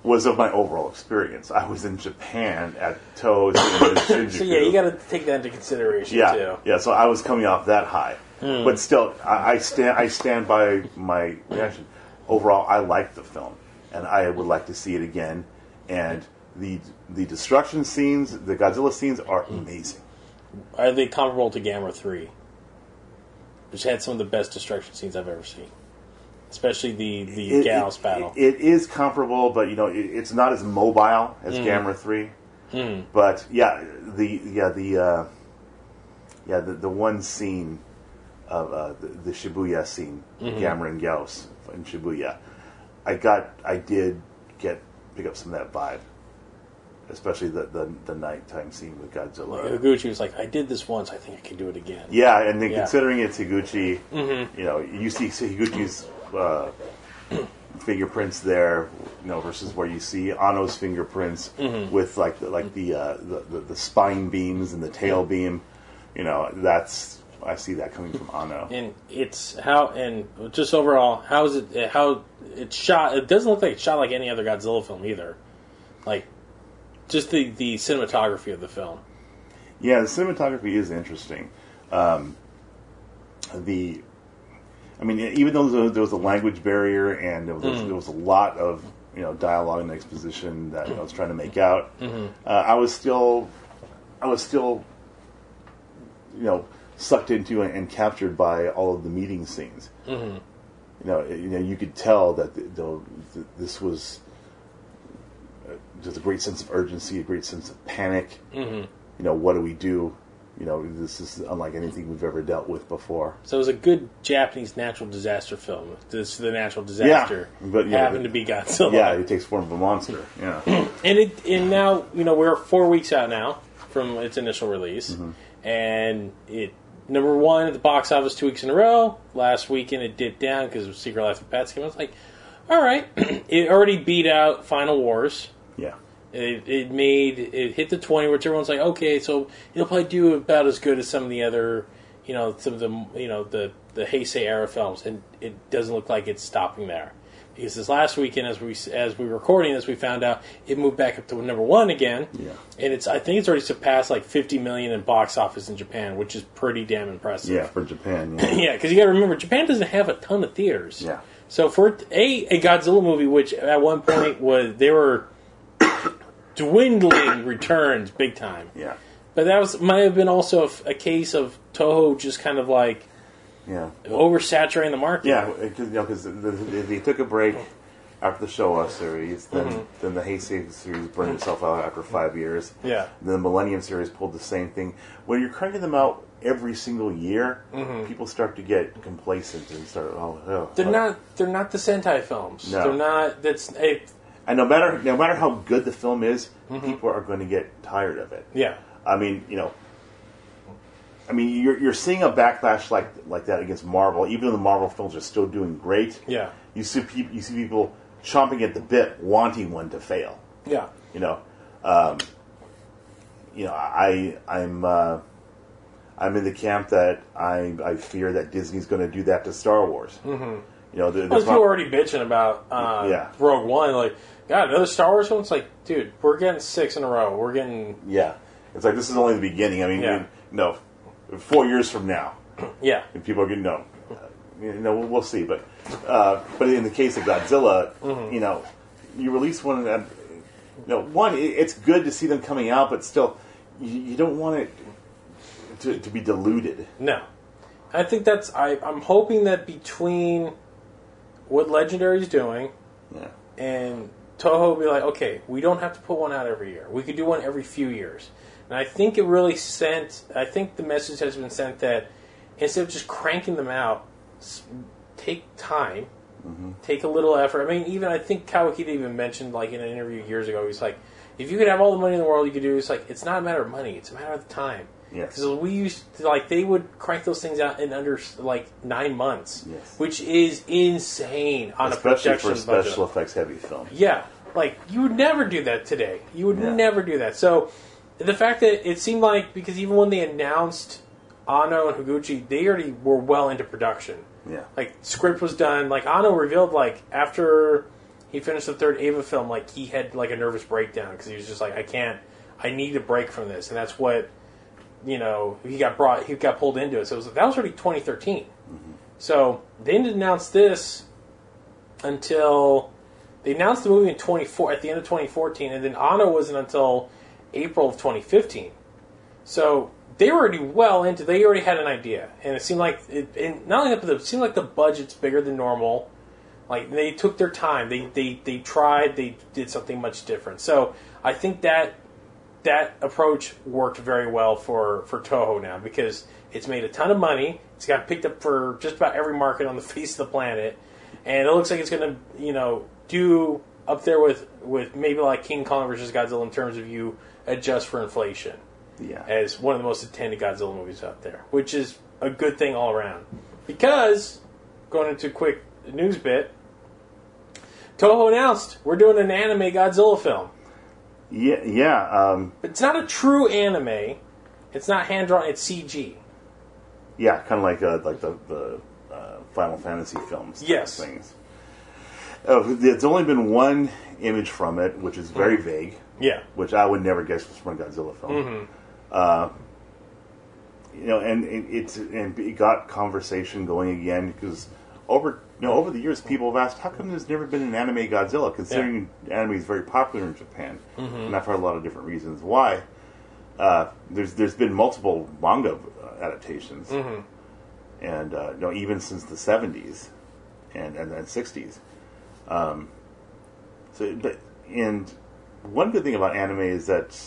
was of my overall experience. I was in Japan at Toho Cinema in Shinjuku. So yeah, you got to take that into consideration yeah, too. yeah. So I was coming off that high, Hmm. but still, I, I stand. I stand by my reaction. Overall, I like the film, and I would like to see it again. And the the destruction scenes, the Godzilla scenes, are Hmm. amazing. Are they comparable to Gamera Three, which had some of the best destruction scenes I've ever seen, especially the the It- Gyaos it- battle. it is comparable, but you know, it, it's not as mobile as Hmm. Gamera Three. But yeah, the yeah the uh, yeah the the one scene of uh, the, the Shibuya scene, Mm-hmm. Gamera and Gyaos in Shibuya, I got I did get pick up some of that vibe, especially the the, the nighttime scene with Godzilla. Higuchi was like, "I did this once. I think I can do it again." Yeah, and then Yeah. considering it's Higuchi, Mm-hmm. you know, you see Higuchi's uh, fingerprints there, you know, versus where you see Anno's fingerprints Mm-hmm. with like the, like the, uh, the, the the spine beams and the tail beam. You know, that's I see that coming from Anno. And it's how and just overall, how is it? How it's shot? It doesn't look like it's shot like any other Godzilla film either. Like, just the the cinematography of the film. Yeah, the cinematography is interesting. Um, the, I mean, even though there was a- there was a language barrier and there was, there was a lot of you know dialogue and exposition that I was trying to make out, uh, I was still, I was still, you know, sucked into and, captured by all of the meeting scenes. You know, you know, you could tell that the, the, this was uh, just a great sense of urgency, a great sense of panic you know, what do we do? You know, this is unlike anything we've ever dealt with before. So it was a good Japanese natural disaster film. This the natural disaster yeah, but, yeah, happened but- to be Godzilla. Yeah, it takes form of a monster. Yeah, and it and now you know we're four weeks out now from its initial release, Mm-hmm. and it number one at the box office two weeks in a row. Last weekend it dipped down because of Secret Life of Pets came out. It's like, all right, it already beat out Final Wars. yeah, It, it made it hit the twenty, which everyone's like, okay, so it'll probably do about as good as some of the other, you know, some of the you know the the Heisei era films, and it doesn't look like it's stopping there. Because this last weekend, as we as we were recording this, we found out it moved back up to number one again, Yeah. and it's I think it's already surpassed like fifty million in box office in Japan, which is pretty damn impressive. yeah. For Japan, yeah, Yeah, because you got to remember, Japan doesn't have a ton of theaters. Yeah. So for a a Godzilla movie, which at one point was they were dwindling returns big time, yeah, but that was might have been also a, a case of Toho just kind of like yeah, oversaturating the market. yeah. Because you know, 'cause the- the- they took a break after the Showa series. Then, mm-hmm. then the Heisei series burned itself out after five years. Yeah. Then the Millennium series pulled the same thing. When you're cranking them out every single year, mm-hmm. people start to get complacent and start. Oh, oh, oh. They're oh. not. They're not the Sentai films. No. They're not. That's a, And no matter no matter how good the film is, mm-hmm. people are going to get tired of it. yeah. I mean, you know, I mean, you're you're seeing a backlash like like that against Marvel. Even though the Marvel films are still doing great, Yeah. you see people you see people chomping at the bit, wanting one to fail. Yeah. You know, um, you know, I I'm uh, I'm in the camp that I I fear that Disney's going to do that to Star Wars. Mm-hmm. You know, there- Well, people not- are already bitching about uh, Yeah. Rogue One. Like, God, another Star Wars film. It's like, dude, we're getting six in a row. We're getting, yeah, it's like this is only the beginning. I mean, Yeah. no, four years from now, yeah, and people are going to know. You know, we'll, we'll see. But uh, but in the case of Godzilla, Mm-hmm. you know, you release one, and you know, one it, it's good to see them coming out, but still, you, you don't want it to, to be diluted. no. I think that's. I, I'm hoping that between what Legendary's doing Yeah, and Toho will be like, okay, we don't have to put one out every year. We could do one every few years. And I think it really sent. I think the message has been sent that instead of just cranking them out, take time, mm-hmm. take a little effort. I mean, even I think Kawakita even mentioned like in an interview years ago, he's like, if you could have all the money in the world, you could do. It's like it's not a matter of money; it's a matter of time. Yes. Because we used to, like they would crank those things out in under like nine months, Yes. which is insane on a especially production for a special budget. effects heavy film. Yeah, like you would never do that today. You would Yeah. never do that. So the fact that it seemed like because even when they announced Anno and Higuchi, they already were well into production. Yeah, Like script was done. Like Anno revealed, like after he finished the third Eva film, like he had like a nervous breakdown because he was just like, I can't, I need a break from this, and that's what you know he got brought, he got pulled into it. So it was, that was already 2013. Mm-hmm. So they didn't announce this until they announced the movie in 24 at the end of 2014, and then Anno wasn't until April of 2015. So they were already well into. They already had an idea, and it seemed like it. And not only that, but it seemed like the budget's bigger than normal. Like they took their time. They they they tried. They did something much different. So I think that that approach worked very well for for Toho now because it's made a ton of money. It's got picked up for just about every market on the face of the planet, and it looks like it's going to you know do up there with with maybe like King Kong versus Godzilla in terms of you adjust for inflation yeah. as one of the most attended Godzilla movies out there, which is a good thing all around. Because going into a quick news bit, Toho announced we're doing an anime Godzilla film. Yeah, yeah. Um, It's not a true anime. It's not hand drawn. It's CG. yeah, kind of like uh, like the the uh, Final Fantasy films. Yes. things. Uh, there's only been one image from it, which is very vague, Yeah. which I would never guess was from a Godzilla film. Uh, you know, and it, it's and it got conversation going again because over you know over the years people have asked how come there's never been an anime Godzilla considering anime is very popular in Japan and I've heard a lot of different reasons why. Uh, there's there's been multiple manga adaptations, and uh, you know even since the 70s and and, and 60s. Um, so, but and one good thing about anime is that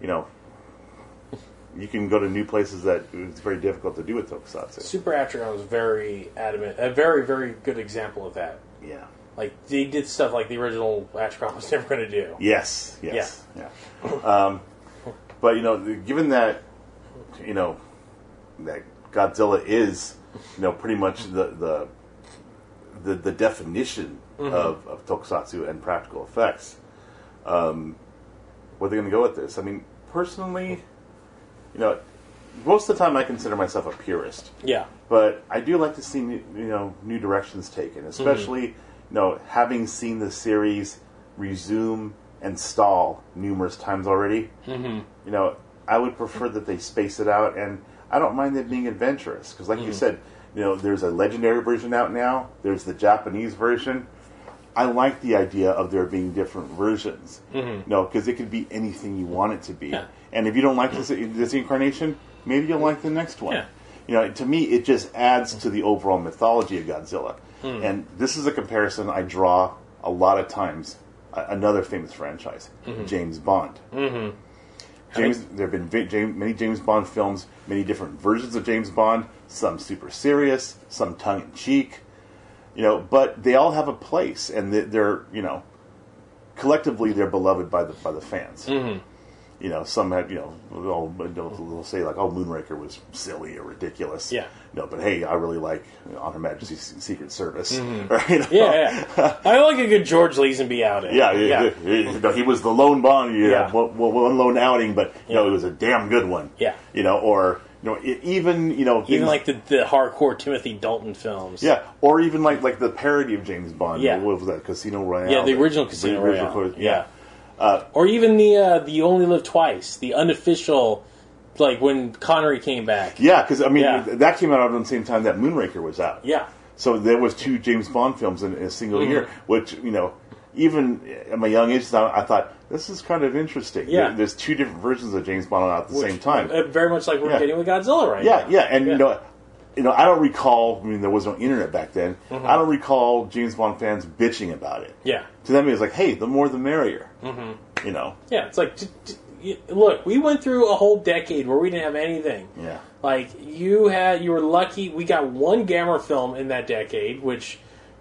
you know you can go to new places that it's very difficult to do with tokusatsu. Super Atragon was very adamant. A very, very good example of that. Yeah. Like, they did stuff like the original Atragon was never going to do. Yes. Yes. Yeah. um, but you know, given that you know that Godzilla is you know pretty much the the the, the definition of, of tokusatsu and practical effects. Um, where they're they going to go with this? I mean, personally, you know, most of the time I consider myself a purist. Yeah. but I do like to see new, you know new directions taken, especially you know having seen the series resume and stall numerous times already. Mm-hmm. You know, I would prefer that they space it out, and I don't mind them being adventurous because, like you said, you know, there's a legendary version out now. There's the Japanese version. I like the idea of there being different versions. Mm-hmm. No, because it could be anything you want it to be. Yeah. And if you don't like this, this incarnation, maybe you'll like the next one. Yeah. You know, to me, it just adds to the overall mythology of Godzilla. And this is a comparison I draw a lot of times. Another famous franchise, James Bond. Mm-hmm. James, there have been James, many James Bond films, many different versions of James Bond. Some super serious, some tongue in cheek. You know, but they all have a place, and they- they're you know, collectively they're beloved by the by the fans. You know, some have you know, they'll, they'll, they'll say like, "Oh, Moonraker was silly or ridiculous." Yeah. No, but hey, I really like you know, On Her Majesty's Secret Service. Right? You know? Mm-hmm. Yeah, yeah. I like a good George Lazenby outing. Yeah, yeah, yeah. Know, he was the lone Bond. You Yeah. yeah, one, one lone outing, but you know, it was a damn good one. Yeah. you know, or you know, e- even you know, Even things- like the, the hardcore Timothy Dalton films. yeah, or even like like the parody of James Bond. Yeah. what was that? Casino Royale. Yeah, the The original Casino original Royale. co- yeah. or even the uh, the You Only Live Twice, the unofficial, like when Connery came back. yeah, because I mean Yeah. that came out around the same time that Moonraker was out. Yeah. So there was two James Bond films in, in a single Mm-hmm. year, which you know, even at my young age, I thought this is kind of interesting. Yeah. There- there's two different versions of James Bond out at the Which- same time. uh, very much like we're Yeah. getting with Godzilla right Yeah, now. yeah, and you know, you know, I don't recall. I mean, there was no internet back then. I don't recall James Bond fans bitching about it. Mm-hmm. Yeah. To them, it was like, "Hey, the more the merrier." Mm-hmm. You know. Yeah, it's like, j- y- look, we went through a whole decade where we didn't have anything. Yeah. Like you had, you were lucky. We got one Gamera film in that decade, which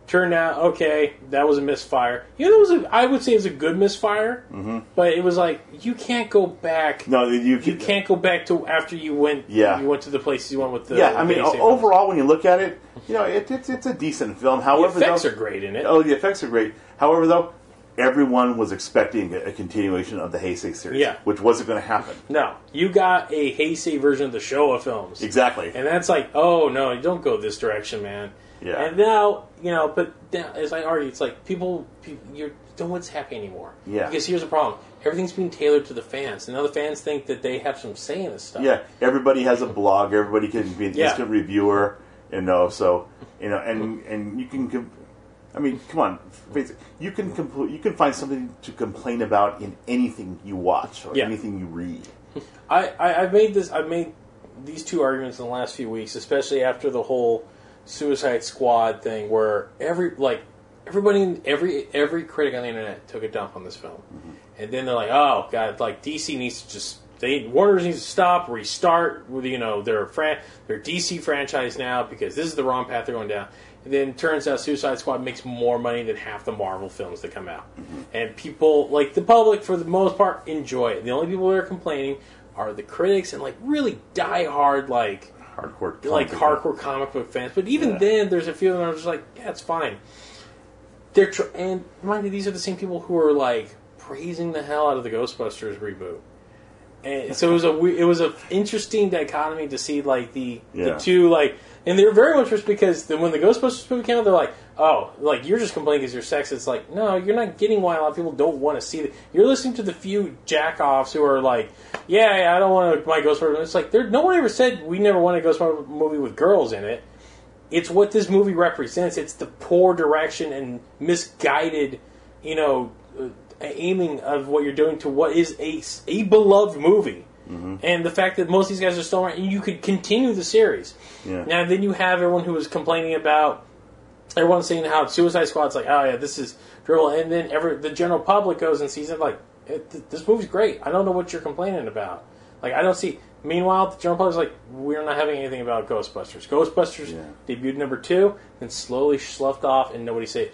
turned out okay. That was a misfire. You know, it was a, I would say it was a good misfire, mm-hmm. but it was like you can't go back. No, you You can, can't go back to after you went. Yeah. you went to the places you went with the. Yeah, I mean, overall, when you look at it, you know, it, it's it's a decent film. the However, effects though, are great in it. Oh, the effects are great. However, though, everyone was expecting a, continuation of the Heisei series, Yeah. which wasn't going to happen. No, you got a Heisei version of the Showa films. Exactly. And that's like, oh no, you don't go this direction, man. Yeah. And now, you know, but now, as I argue, it's like people, people you're don't what's happy anymore. Yeah. Because here's the problem: everything's being tailored to the fans, and now the fans think that they have some say in this stuff. Yeah, everybody has a blog. Everybody can be an Yeah. instant reviewer. You know, so you know, and and you can. Com- I mean, come on. You can compl- you can find something to complain about in anything you watch or Yeah. anything you read. I, I I've made this. I've made these two arguments in the last few weeks, especially after the whole Suicide Squad thing, where every like everybody, every every critic on the internet took a dump on this film, mm-hmm. and then they're like, "Oh God, like DC needs to just they Warner needs to stop, restart with you know their fran- their DC franchise now because this is the wrong path they're going down." And then turns out Suicide Squad makes more money than half the Marvel films that come out, mm-hmm. and people like the public for the most part enjoy it. The only people that are complaining are the critics and like really diehard like Hardcore, like book. hardcore comic book fans. But even Yeah. then, there's a few of them are just like, yeah, it's fine. They're tr- and mind you, these are the same people who are like praising the hell out of the Ghostbusters reboot. And so it was a it was a interesting dichotomy to see like the Yeah. the two like and they're very much because then when the Ghostbusters movie came out they're like oh like you're just complaining because you're sex it's like no you're not getting why a lot of people don't want to see it you're listening to the few jackoffs who are like yeah, yeah I don't want my Ghostbusters it's like there no one ever said we never want a Ghostbusters movie with girls in it it's what this movie represents. It's the poor direction and misguided, you know, uh, aiming of what you're doing to what is a, a beloved movie. And the fact that most of these guys are still around, you could continue the series. Yeah. Now, then you have everyone who was complaining about, everyone's seeing how Suicide Squad's like, oh yeah, this is dribble, and then every, the general public goes and sees it like, it, th- this movie's great. I don't know what you're complaining about. Like, I don't see. Meanwhile, the general public's like, we're not having anything about Ghostbusters. Ghostbusters Yeah. debuted number two, then slowly sloughed off, and nobody said.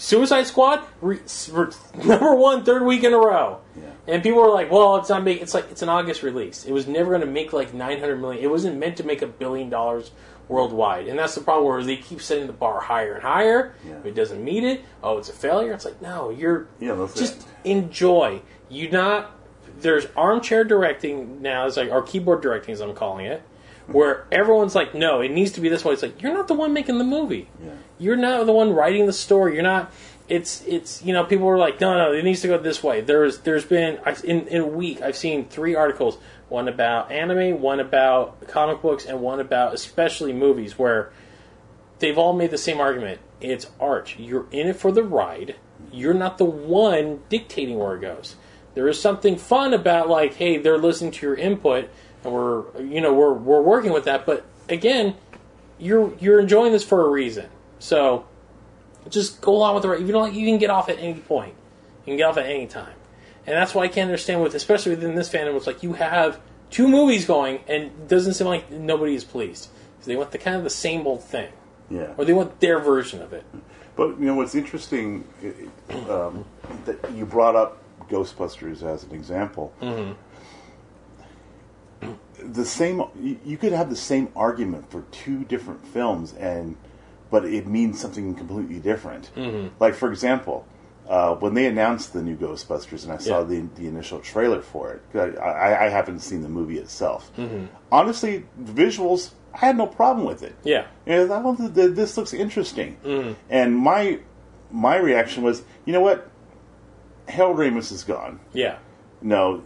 Suicide Squad, re, re, number one, third week in a row. Yeah. And people were like, "Well, it's not make. It's like it's an August release. It was never going to make like nine hundred million. It wasn't meant to make a billion dollars worldwide. And that's the problem where they keep setting the bar higher and higher. Yeah. If it doesn't meet it, oh, it's a failure. It's like no, you're Yeah, just it. enjoy. You not there's armchair directing now. It's like or keyboard directing, as I'm calling it. Hmm. Where everyone's like, no, it needs to be this way. It's like you're not the one making the movie. Yeah. You're not the one writing the story. You're not. It's it's you know people were like no no it needs to go this way. There's there's been I've, in in a week I've seen three articles one about anime one about comic books and one about especially movies where they've all made the same argument. It's art. You're in it for the ride. You're not the one dictating where it goes. There is something fun about like, hey, they're listening to your input, and we're you know we're we're working with that. But again, you're you're enjoying this for a reason. So just go along with the ride. You don't you can get off at any point. You can get off at any time, and that's why I can't understand with especially within this fandom. It's like you have two movies going, and it doesn't seem like nobody is pleased. So they want the kind of the same old thing Yeah. or they want their version of it. But you know what's interesting um, that you brought up Ghostbusters as an example. The same, you- you could have the same argument for two different films, and but it means something completely different. Like for example, uh, when they announced the new Ghostbusters, and I saw Yeah. the the initial trailer for it, I, I, haven't seen the movie itself. Mm-hmm. Honestly, the visuals, I had no problem with it. Yeah. And I thought this looks interesting. Mm-hmm. And my my reaction was, you know what? Harold Ramis is gone. Yeah. No,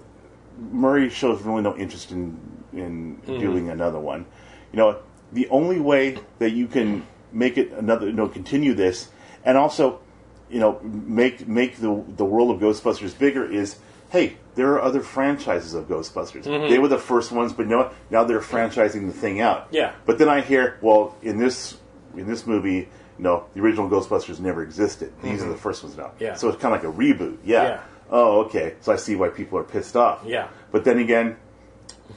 Murray shows really no interest in in mm-hmm. doing another one. You know, the only way that you can make it another, you know, continue this, and also, you know, make make the the world of Ghostbusters bigger is, hey, there are other franchises of Ghostbusters. Mm-hmm. They were the first ones, but what? Now they're franchising the thing out. Yeah. But then I hear, well, in this in this movie, no, the original Ghostbusters never existed. These are the mm-hmm. first ones now. Yeah. So it's kind of like a reboot. Yeah. Yeah. Oh, okay. So I see why people are pissed off. Yeah. But then again,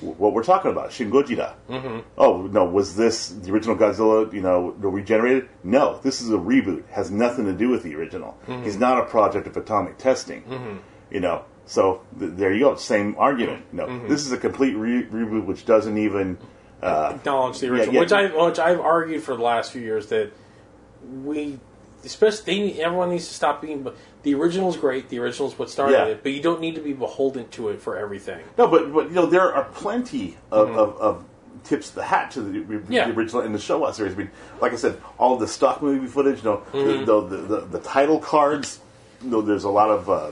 what we're talking about, Shin Gojira. Mm-hmm. Oh no, was this the original Godzilla? You know, regenerated? No, this is a reboot. Has nothing to do with the original. He's not a project of atomic testing. You know, so th- there you go. Same argument. No, this is a complete re- reboot, which doesn't even. Uh, acknowledge the original, yeah. which I which I've argued for the last few years that we, especially they, everyone needs to stop being. But the original's great. The original's what started Yeah. it, but you don't need to be beholden to it for everything. No, but but you know there are plenty of, of, of tips the hat to the, the Yeah. original in the Showa series. I mean, like I said, all the stock movie footage, you know, Mm-hmm. the, the, the the title cards. You know, there's a lot of uh,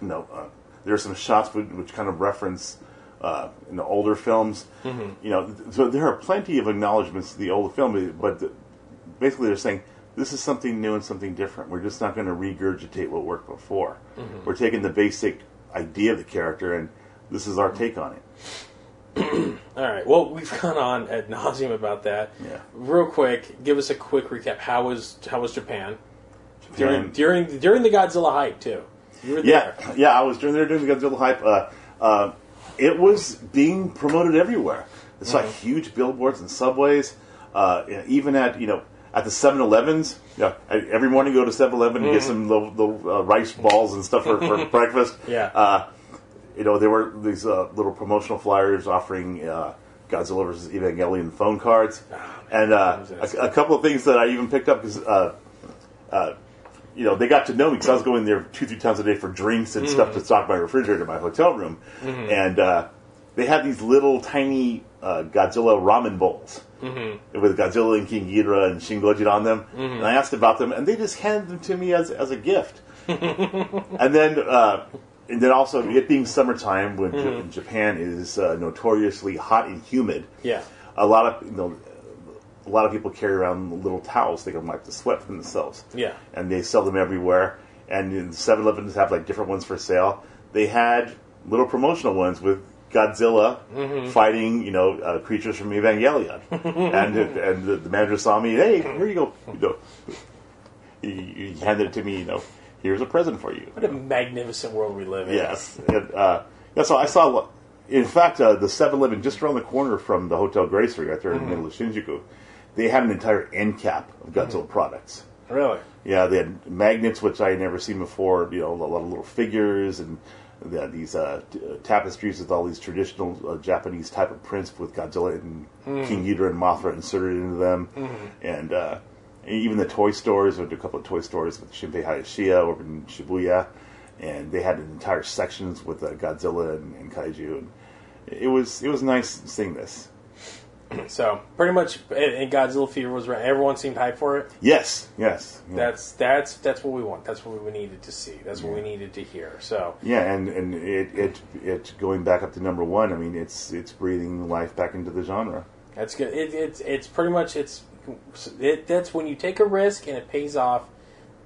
you know uh, there are some shots which, which kind of reference. Uh, in the older films, Mm-hmm. you know, so there are plenty of acknowledgments to the old film, but the, basically they're saying this is something new and something different. We're just not going to regurgitate what worked before. Mm-hmm. We're taking the basic idea of the character, and this is our take on it. All right. Well, we've gone on ad nauseum about that. Yeah. Real quick, give us a quick recap. How was how was Japan during Japan- during during the Godzilla hype too? You were Yeah, there. yeah. I was during there doing the Godzilla hype. Uh, uh, it was being promoted everywhere. It's like huge billboards and subways. Uh, even at you know at the 7-Elevens. Yeah, every morning go to 7-Eleven and get some the, the uh, rice balls and stuff for, for breakfast. Yeah. Uh, you know, there were these uh, little promotional flyers offering uh, Godzilla vs. Evangelion phone cards, and uh, a, a couple of things that I even picked up because. Uh, uh, you know, they got to know me because I was going there two, three times a day for drinks and stuff to stock my refrigerator in my hotel room. And uh, they had these little tiny uh, Godzilla ramen bowls with Godzilla and King Ghidorah and Shin Gojira on them. And I asked about them, and they just handed them to me as, as a gift. and then, uh, and then also it being summertime, when J- Japan is uh, notoriously hot and humid. Yeah. A lot of you know, a lot of people carry around little towels they can wipe the sweat from themselves. Yeah. And they sell them everywhere. And in 7-Elevens have like different ones for sale. They had little promotional ones with Godzilla fighting, you know, uh, creatures from Evangelion. and and the, the manager saw me. Hey, here you go. You know, he, he handed it to me. You know, here's a present for you. What a magnificent world we live in. Yes. And, uh, yeah, so I saw, in fact, uh, the 7 Eleven just around the corner from the Hotel Gracery, right there in the middle of Shinjuku, they had an entire end cap of Godzilla products. Really. Yeah, they had magnets, which I had never seen before, you know, a lot of little figures, and had these uh, t- uh, tapestries with all these traditional uh, Japanese type of prints with Godzilla and King Ghidorah and Mothra inserted into them. And uh, even the toy stores, went to a couple of toy stores with Shinpei Hayashiya over in Shibuya, and they had entire sections with uh, Godzilla and, and Kaiju. And it was it was nice seeing this. So pretty much, and Godzilla fever was right. Everyone seemed hyped for it. Yes, yes. yeah. That's that's that's what we want. That's what we needed to see. That's what we needed to hear. So Yeah, and and it, it it going back up to number one. I mean, it's it's breathing life back into the genre. that's good. It, it's it's pretty much it's it, that's when you take a risk and it pays off.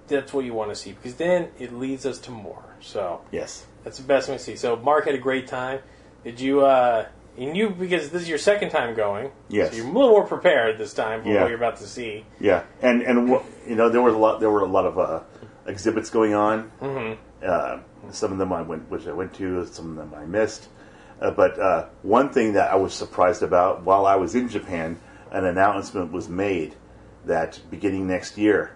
That's what you want to see because then it leads us to more. So Yes. that's the best to see. So Mark had a great time. Did you? uh And you because this is your second time going. Yes. So you're a little more prepared this time for Yeah. what you're about to see. Yeah, and and you know, there was a lot. There were a lot of uh, exhibits going on. Mm-hmm. Uh, some of them I went, which I went to. Some of them I missed. Uh, but uh, one thing that I was surprised about while I was in Japan, an announcement was made that beginning next year,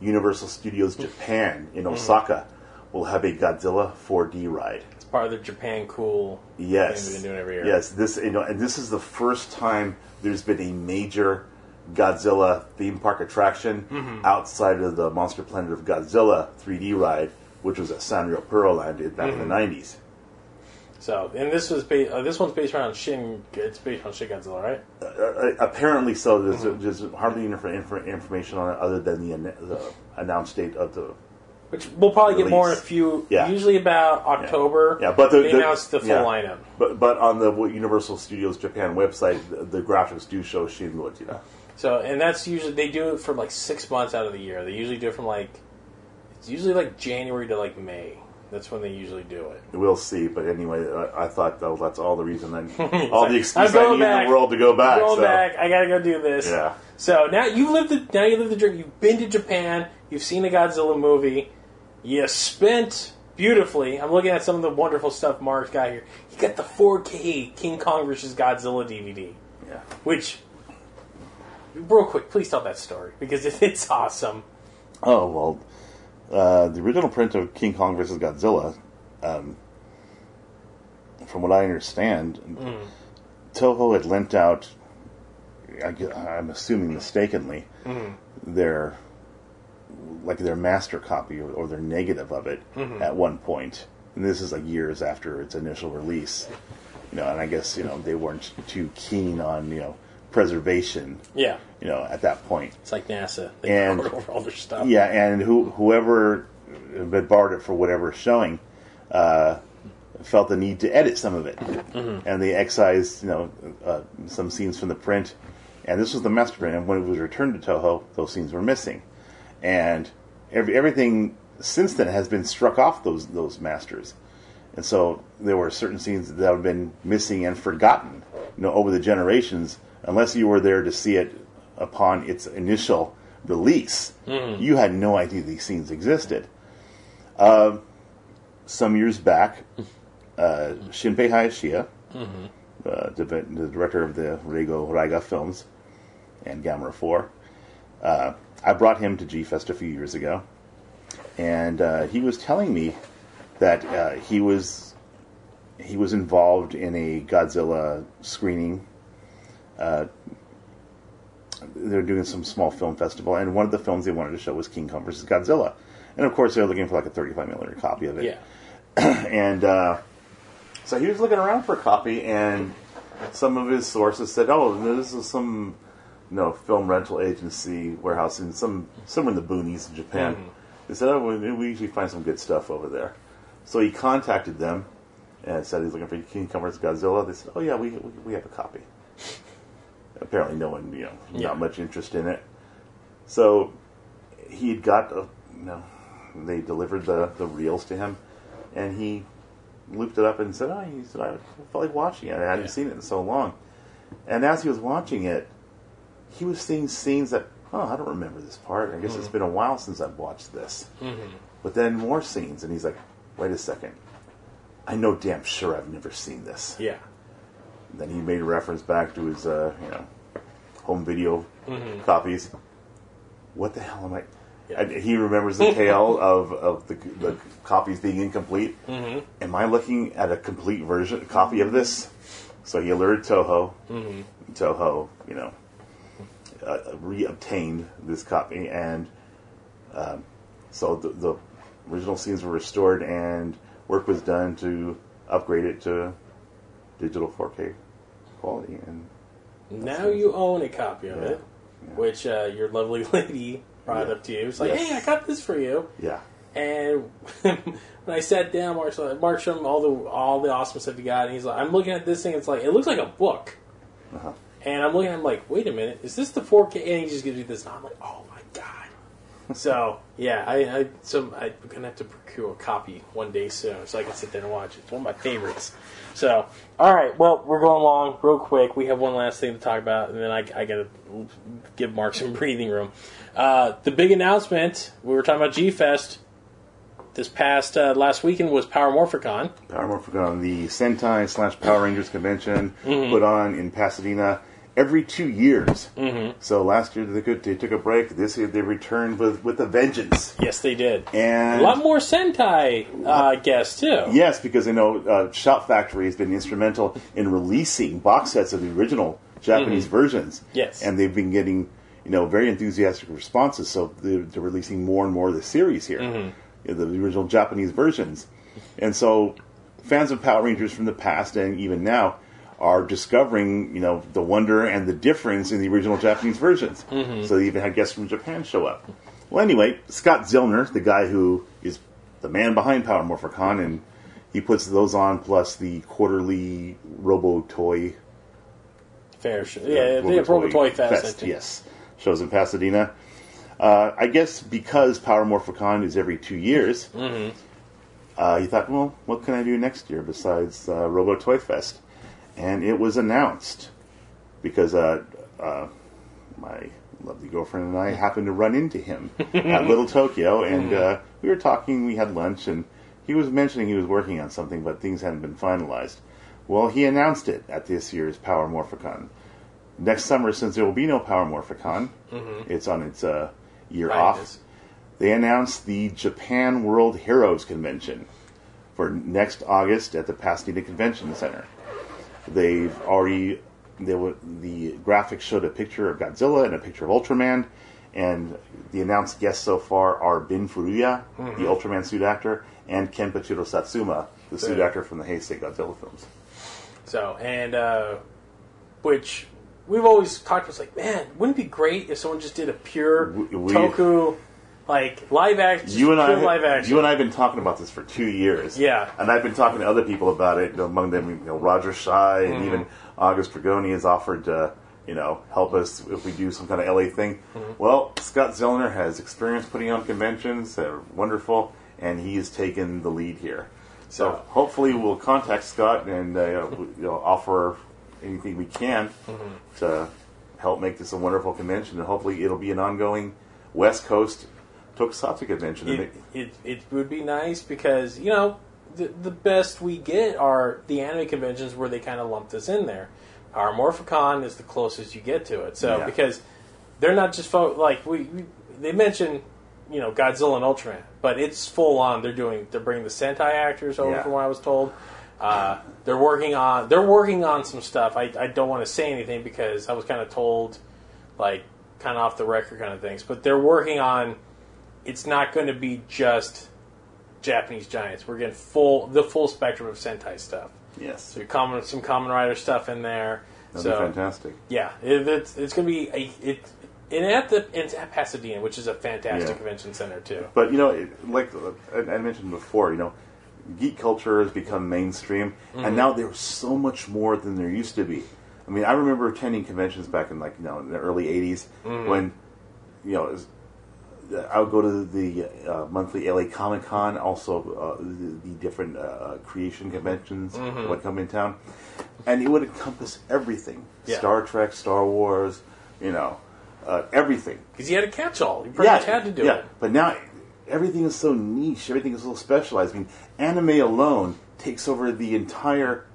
Universal Studios Japan in Osaka will have a Godzilla 4D ride. Part of the Japan Cool. Yes, thing we've been doing every year. yes. This you know, and this is the first time there's been a major Godzilla theme park attraction Mm-hmm. outside of the Monster Planet of Godzilla 3D ride, which was at Sanrio Puroland in- back Mm-hmm. in the 90s. So, and this was based. Uh, this one's based around Shin. It's based on Shin Godzilla, right? Uh, uh, apparently, so there's, Mm-hmm. there's hardly any inf- inf- information on it other than the, an- the announced date of the Which we'll probably get more in a few. Yeah. Usually about October. Yeah, but the, they the, announced the full yeah. lineup. But but on the Universal Studios Japan website, the, the graphics do show Shin Godzilla. So, and that's usually they do it for like six months out of the year. They usually do it from like it's usually like January to like May. That's when they usually do it. We'll see. But anyway, I, I thought that was, that's all the reason, then all the I'm excuse I need back. in the world to go back. I'm going so. back. I gotta go do this. Yeah. So now you live the now you live the dream. You've been to Japan. You've seen a Godzilla movie. You spent beautifully. I'm looking at some of the wonderful stuff Mark's got here. You got the 4K King Kong vs. Godzilla DVD, Yeah. which real quick, please tell that story because it, it's awesome. Oh well, uh, the original print of King Kong vs. Godzilla, um, from what I understand, Toho had lent out. I, I'm assuming mistakenly, their like their master copy or, or their negative of it at one point, and this is like years after its initial release. You know, and I guess you know they weren't too keen on you know preservation. Yeah, You know, at that point. it's like NASA. They And- over all their stuff. Yeah, and who, whoever had borrowed it for whatever showing uh, felt the need to edit some of it, and they excised, you know, uh, some scenes from the print. And this was the master print. And when it was returned to Toho, those scenes were missing, and every, everything since then has been struck off those those masters. And so there were certain scenes that have been missing and forgotten, you know, over the generations, unless you were there to see it upon its initial release. You had no idea these scenes existed. Uh, some years back, uh, Shinpei Hayashiya, uh, the, the director of the Reigo Raiga films and Gamera 4, uh, I brought him to G Fest a few years ago, and uh, he was telling me that uh, he was he was involved in a Godzilla screening. Uh, they're doing some small film festival, and one of the films they wanted to show was King Kong versus Godzilla, and of course they're looking for like a 35 millimeter copy of it. Yeah. and uh, so he was looking around for a copy, and some of his sources said, "Oh, this is some, you know, film rental agency warehouse in some somewhere in the boonies in Japan." Mm-hmm. They said, "Oh, we, we usually find some good stuff over there." So he contacted them and said he's looking for King Kong vs. Godzilla. They said, "Oh yeah, we we, we have a copy." Apparently, no one, you know, Yeah. not much interest in it. So he had got, a, you know, they delivered the, the reels to him, and he looped it up and said, "Oh, he said I felt like watching it. I hadn't Yeah. seen it in so long." And as he was watching it, he was seeing scenes that, oh, I don't remember this part. I guess it's mm-hmm. been a while since I've watched this. Mm-hmm. But then more scenes, and he's like, "Wait a second, I know damn sure I've never seen this." Yeah. Then he made a reference back to his, uh, you know, home video mm-hmm. copies. What the hell am I? Yeah. And he remembers the tale of, of the, the copies being incomplete. Am I looking at a complete version a copy of this? So he alerted Toho. Toho, you know, uh, re-obtained this copy, and um, so the, the original scenes were restored, and work was done to upgrade it to digital 4K quality. And Now you own a copy of Yeah. it, which uh, your lovely lady brought Yeah. up to you. It's like, Yes. hey, I got this for you. yeah, And when I sat down, Mark showed him all the all the awesome stuff he got, and he's like, I'm looking at this thing. It's like it looks like a book, uh-huh. And I'm looking at him like, wait a minute, is this the 4K? And he just gives me this. And I'm like, oh my god. so yeah, I, I so I'm gonna have to procure a copy one day soon, so I can sit there and watch it. It's one of my favorites. So all right, well we're going along real quick. We have one last thing to talk about, and then I, I gotta give Mark some breathing room. Uh, the big announcement we were talking about G Fest this past uh, last weekend was Power Morphicon. Power Morphicon, the Sentai slash Power Rangers convention Mm-hmm. put on in Pasadena, every two years. Mm-hmm. So last year they, could, they took a break. This year they returned with with a vengeance. Yes, they did. And a lot more Sentai uh, guests too. Yes, because I know uh, Shout Factory has been instrumental in releasing box sets of the original Japanese versions. Mm-hmm. Yes. and they've been getting you know very enthusiastic responses. So they're, they're releasing more and more of the series here, Mm-hmm. you know, the original Japanese versions, and so fans of Power Rangers from the past and even now are discovering you know the wonder and the difference in the original Japanese versions. Mm-hmm. So they even had guests from Japan show up. Well, anyway, Scott Zillner, the guy who is the man behind Power Morphicon, and he puts those on plus the quarterly Robo Toy Fair share. Yeah, the Robo Toy Fest. Think. yes, shows in Pasadena. Uh, I guess because Power Morphicon is every two years, Mm-hmm. uh, he thought, well, what can I do next year besides uh, Robo Toy Fest? And it was announced because uh, uh, my lovely girlfriend and I happened to run into him at Little Tokyo, and uh, we were talking. We had lunch, and he was mentioning he was working on something, but things hadn't been finalized. Well, he announced it at this year's Power Morphicon. Next summer, since there will be no Power Morphicon, it's on its uh, year Right, off. They announced the Japan World Heroes Convention for next August at the Pasadena Convention Center. They've already they were, the graphics showed a picture of Godzilla and a picture of Ultraman, and the announced guests so far are Bin Furuya, the Ultraman suit actor, and Kenpachiro Satsuma, the suit Yeah. actor from the Heisei Godzilla films. So, and uh, which we've always talked about, like, man, wouldn't it be great if someone just did a pure we- Toku, like live action, you and I, live action. you and I have been talking about this for two years. Yeah. and I've been talking to other people about it. Among them, you know, Roger Shai Mm-hmm. and even August Ragone has offered to, you know, help us if we do some kind of LA thing. Mm-hmm. Well, Scott Zillner has experience putting on conventions. They're wonderful, and he has taken the lead here. So So- hopefully, we'll contact Scott and uh, you know, offer anything we can Mm-hmm. to help make this a wonderful convention, and hopefully, it'll be an ongoing West Coast tokusatsu convention. And it, it, it would be nice because you know the the best we get are the anime conventions where they kind of lump this in there. Power Morphicon is the closest you get to it. So Yeah. because they're not just fo- like we, we they mention you know Godzilla and Ultraman, but it's full on. They're doing they're bringing the Sentai actors over Yeah. from what I was told. Uh, they're working on they're working on some stuff. I, I don't want to say anything because I was kind of told like kind of off the record kind of things, but they're working on it's not going to be just Japanese giants. We're getting full the full spectrum of Sentai stuff. yes, So Kamen some Kamen Rider stuff in there. that'd so be fantastic. yeah, it, it's it's going to be a it. And at the it's at Pasadena, which is a fantastic Yeah. convention center too. But you know, it, like I I mentioned before, you know, geek culture has become mainstream, Mm-hmm. and now there's so much more than there used to be. I mean, I remember attending conventions back in like you know in the early '80s Mm-hmm. when you know. It was, I would go to the uh, monthly LA Comic Con, also uh, the, the different uh, creation conventions Mm-hmm. would come in town, and it would encompass everything: Yeah. Star Trek, Star Wars, you know, uh, everything. Because you had a catch-all, you pretty much had to do yeah. it. But now everything is so niche. Everything is so specialized. I mean, anime alone takes over the entire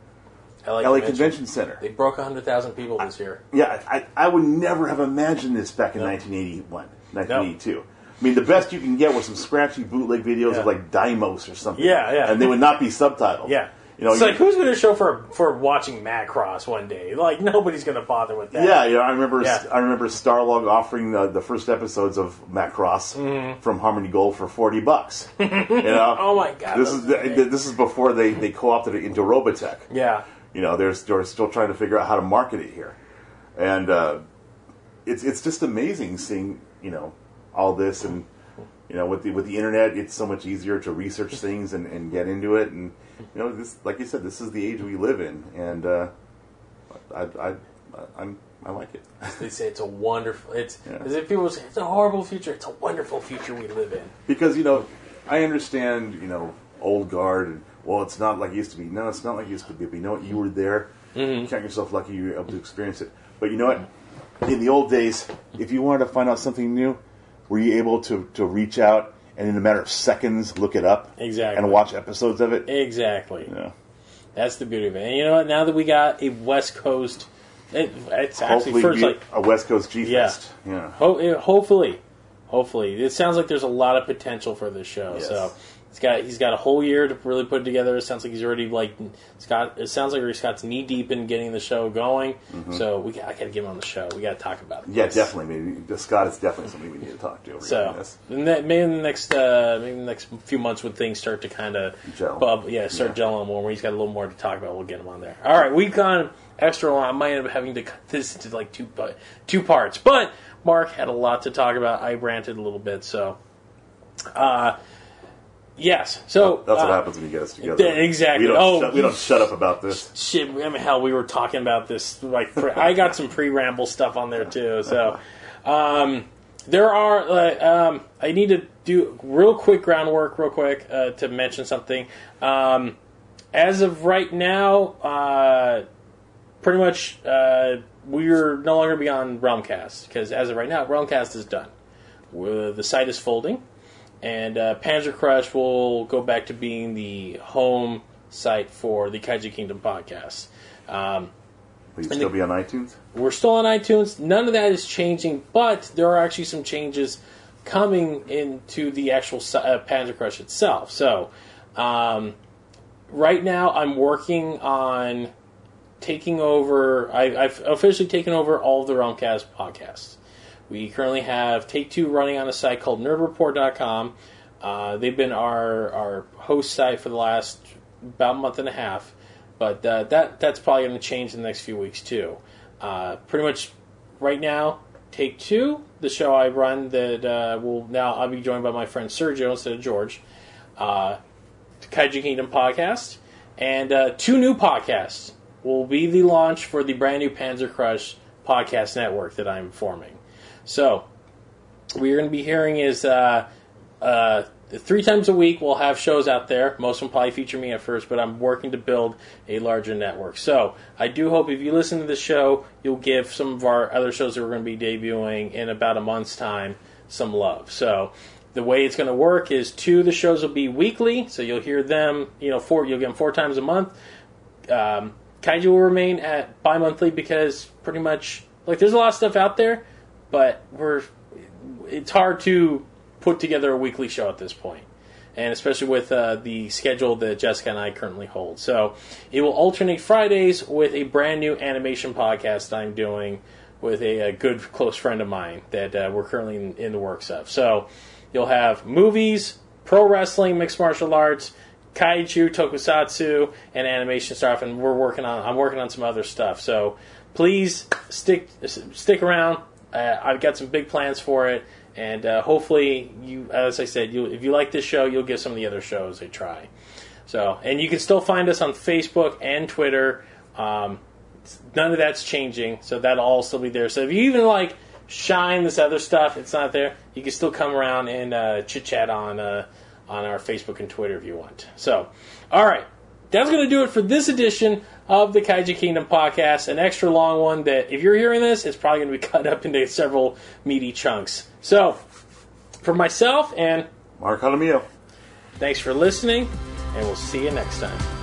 LA, LA Convention Center. They broke hundred thousand people this year. Yeah, I, I would never have imagined this back in 1981, 1982. I mean, the best you can get was some scratchy bootleg videos Yeah. of like Daimos or something. Yeah, yeah. And they would not be subtitled. Yeah. You know, it's you- like who's going to show for for watching Macross one day? Like nobody's going to bother with that. Yeah, yeah. I remember. Yeah. I remember Starlog offering the, the first episodes of Macross from Harmony Gold for forty bucks. you know. Mm-hmm. Oh my God, This is the, this is before they, they co-opted it into Robotech. Yeah. You know, they're, they're still trying to figure out how to market it here, and uh, it's it's just amazing seeing you know all this and you know with the with the internet it's so much easier to research things and, and get into it and you know this like you said this is the age we live in and uh, I, I, I I'm I like it. They say it's a wonderful. It's Yeah. as if people say it's a horrible future. It's a wonderful future we live in. because you know I understand you know old guard and well it's not like it used to be no it's not like it used to be but you know what you were there you count yourself lucky you were able to experience it but you know what in the old days if you wanted to find out something new were you able to, to reach out and in a matter of seconds look it up Exactly. and watch episodes of it Exactly. know That's the beauty of it. And you know what? Now that we got a West Coast It, it's actually first like a West Coast G Yeah. Fest. Yeah. Ho- eh, hopefully, hopefully, it sounds like there's a lot of potential for this show. Yes. So he's got he's got a whole year to really put it together. It sounds like he's already like Scott. It sounds like Scott's knee deep in getting the show going. So we got, I got to get him on the show. We got to talk about it. Mm-hmm. Yeah, definitely. Maybe Scott is definitely somebody we need to talk to. So that, maybe in the next uh, maybe in the next few months when things start to kind of bub, yeah, start Yeah. gelling more. Where he's got a little more to talk about, we'll get him on there. All right, we've gone extra long. I might end up having to cut this into like two two parts, but Mark had a lot to talk about. I ranted a little bit, so uh, yes. So That's what uh, happens when you get us together. th- exactly. We don't, Oh, shut, we don't shut up about this. shit. I mean, hell, we were talking about this. Like, pre- I got some pre-ramble stuff on there too. So, um, there are. Uh, um, I need to do real quick groundwork, real quick, uh, to mention something. Um, as of right now, uh, pretty much, uh, we're no longer beyond Realmcast because as of right now, Realmcast is done. the site is folding, and uh, Panzer Crush will go back to being the home site for the Kaiju Kingdom podcast. Um, Will you still the- be on iTunes? we're still on iTunes. None of that is changing, but there are actually some changes coming into the actual uh, Panzer Crush itself. So, um, right now I'm working on taking over. I, I've officially taken over all of the Realmcast podcasts. We currently have Take Two running on a site called NerdReport.com. Uh, they've been our our host site for the last about a month and a half, but uh, that that's probably going to change in the next few weeks too. Uh, pretty much right now, Take Two, the show I run, that uh, will now I'll be joined by my friend Sergio instead of George. Uh, Kaiju Kingdom podcast, and uh, two new podcasts will be the launch for the brand new Panzer Crush podcast network that I'm forming. So, what you're going to be hearing is uh, uh, three times a week we'll have shows out there. Most of them probably feature me at first, but I'm working to build a larger network. So, I do hope if you listen to the show, you'll give some of our other shows that we're going to be debuting in about a month's time some love. So, the way it's going to work is two of the shows will be weekly, so you'll hear them. You know, four you'll get them four times a month. Um, Kaiju will remain at bi-monthly because pretty much like there's a lot of stuff out there, but we're it's hard to put together a weekly show at this point, and especially with uh, the schedule that Jessica and I currently hold. So it will alternate Fridays with a brand new animation podcast I'm doing with a, a good close friend of mine that uh, we're currently in, in the works of. So you'll have movies, pro wrestling, mixed martial arts, kaiju, tokusatsu, and animation stuff. And we're working on I'm working on some other stuff. So please stick stick around. Uh, I've got some big plans for it, and uh, hopefully you, as I said, you if you like this show, you'll give some of the other shows a try. So, and you can still find us on Facebook and Twitter. Um, none of that's changing, so that'll all still be there. So if you even like shine this other stuff, it's not there. You can still come around and uh, chit chat on uh, on our Facebook and Twitter if you want. So, all right, that's going to do it for this edition of the Kaiju Kingdom podcast. An extra long one that, if you're hearing this, it's probably going to be cut up into several meaty chunks. So, for myself and Mark Jaramillo. thanks for listening, and we'll see you next time.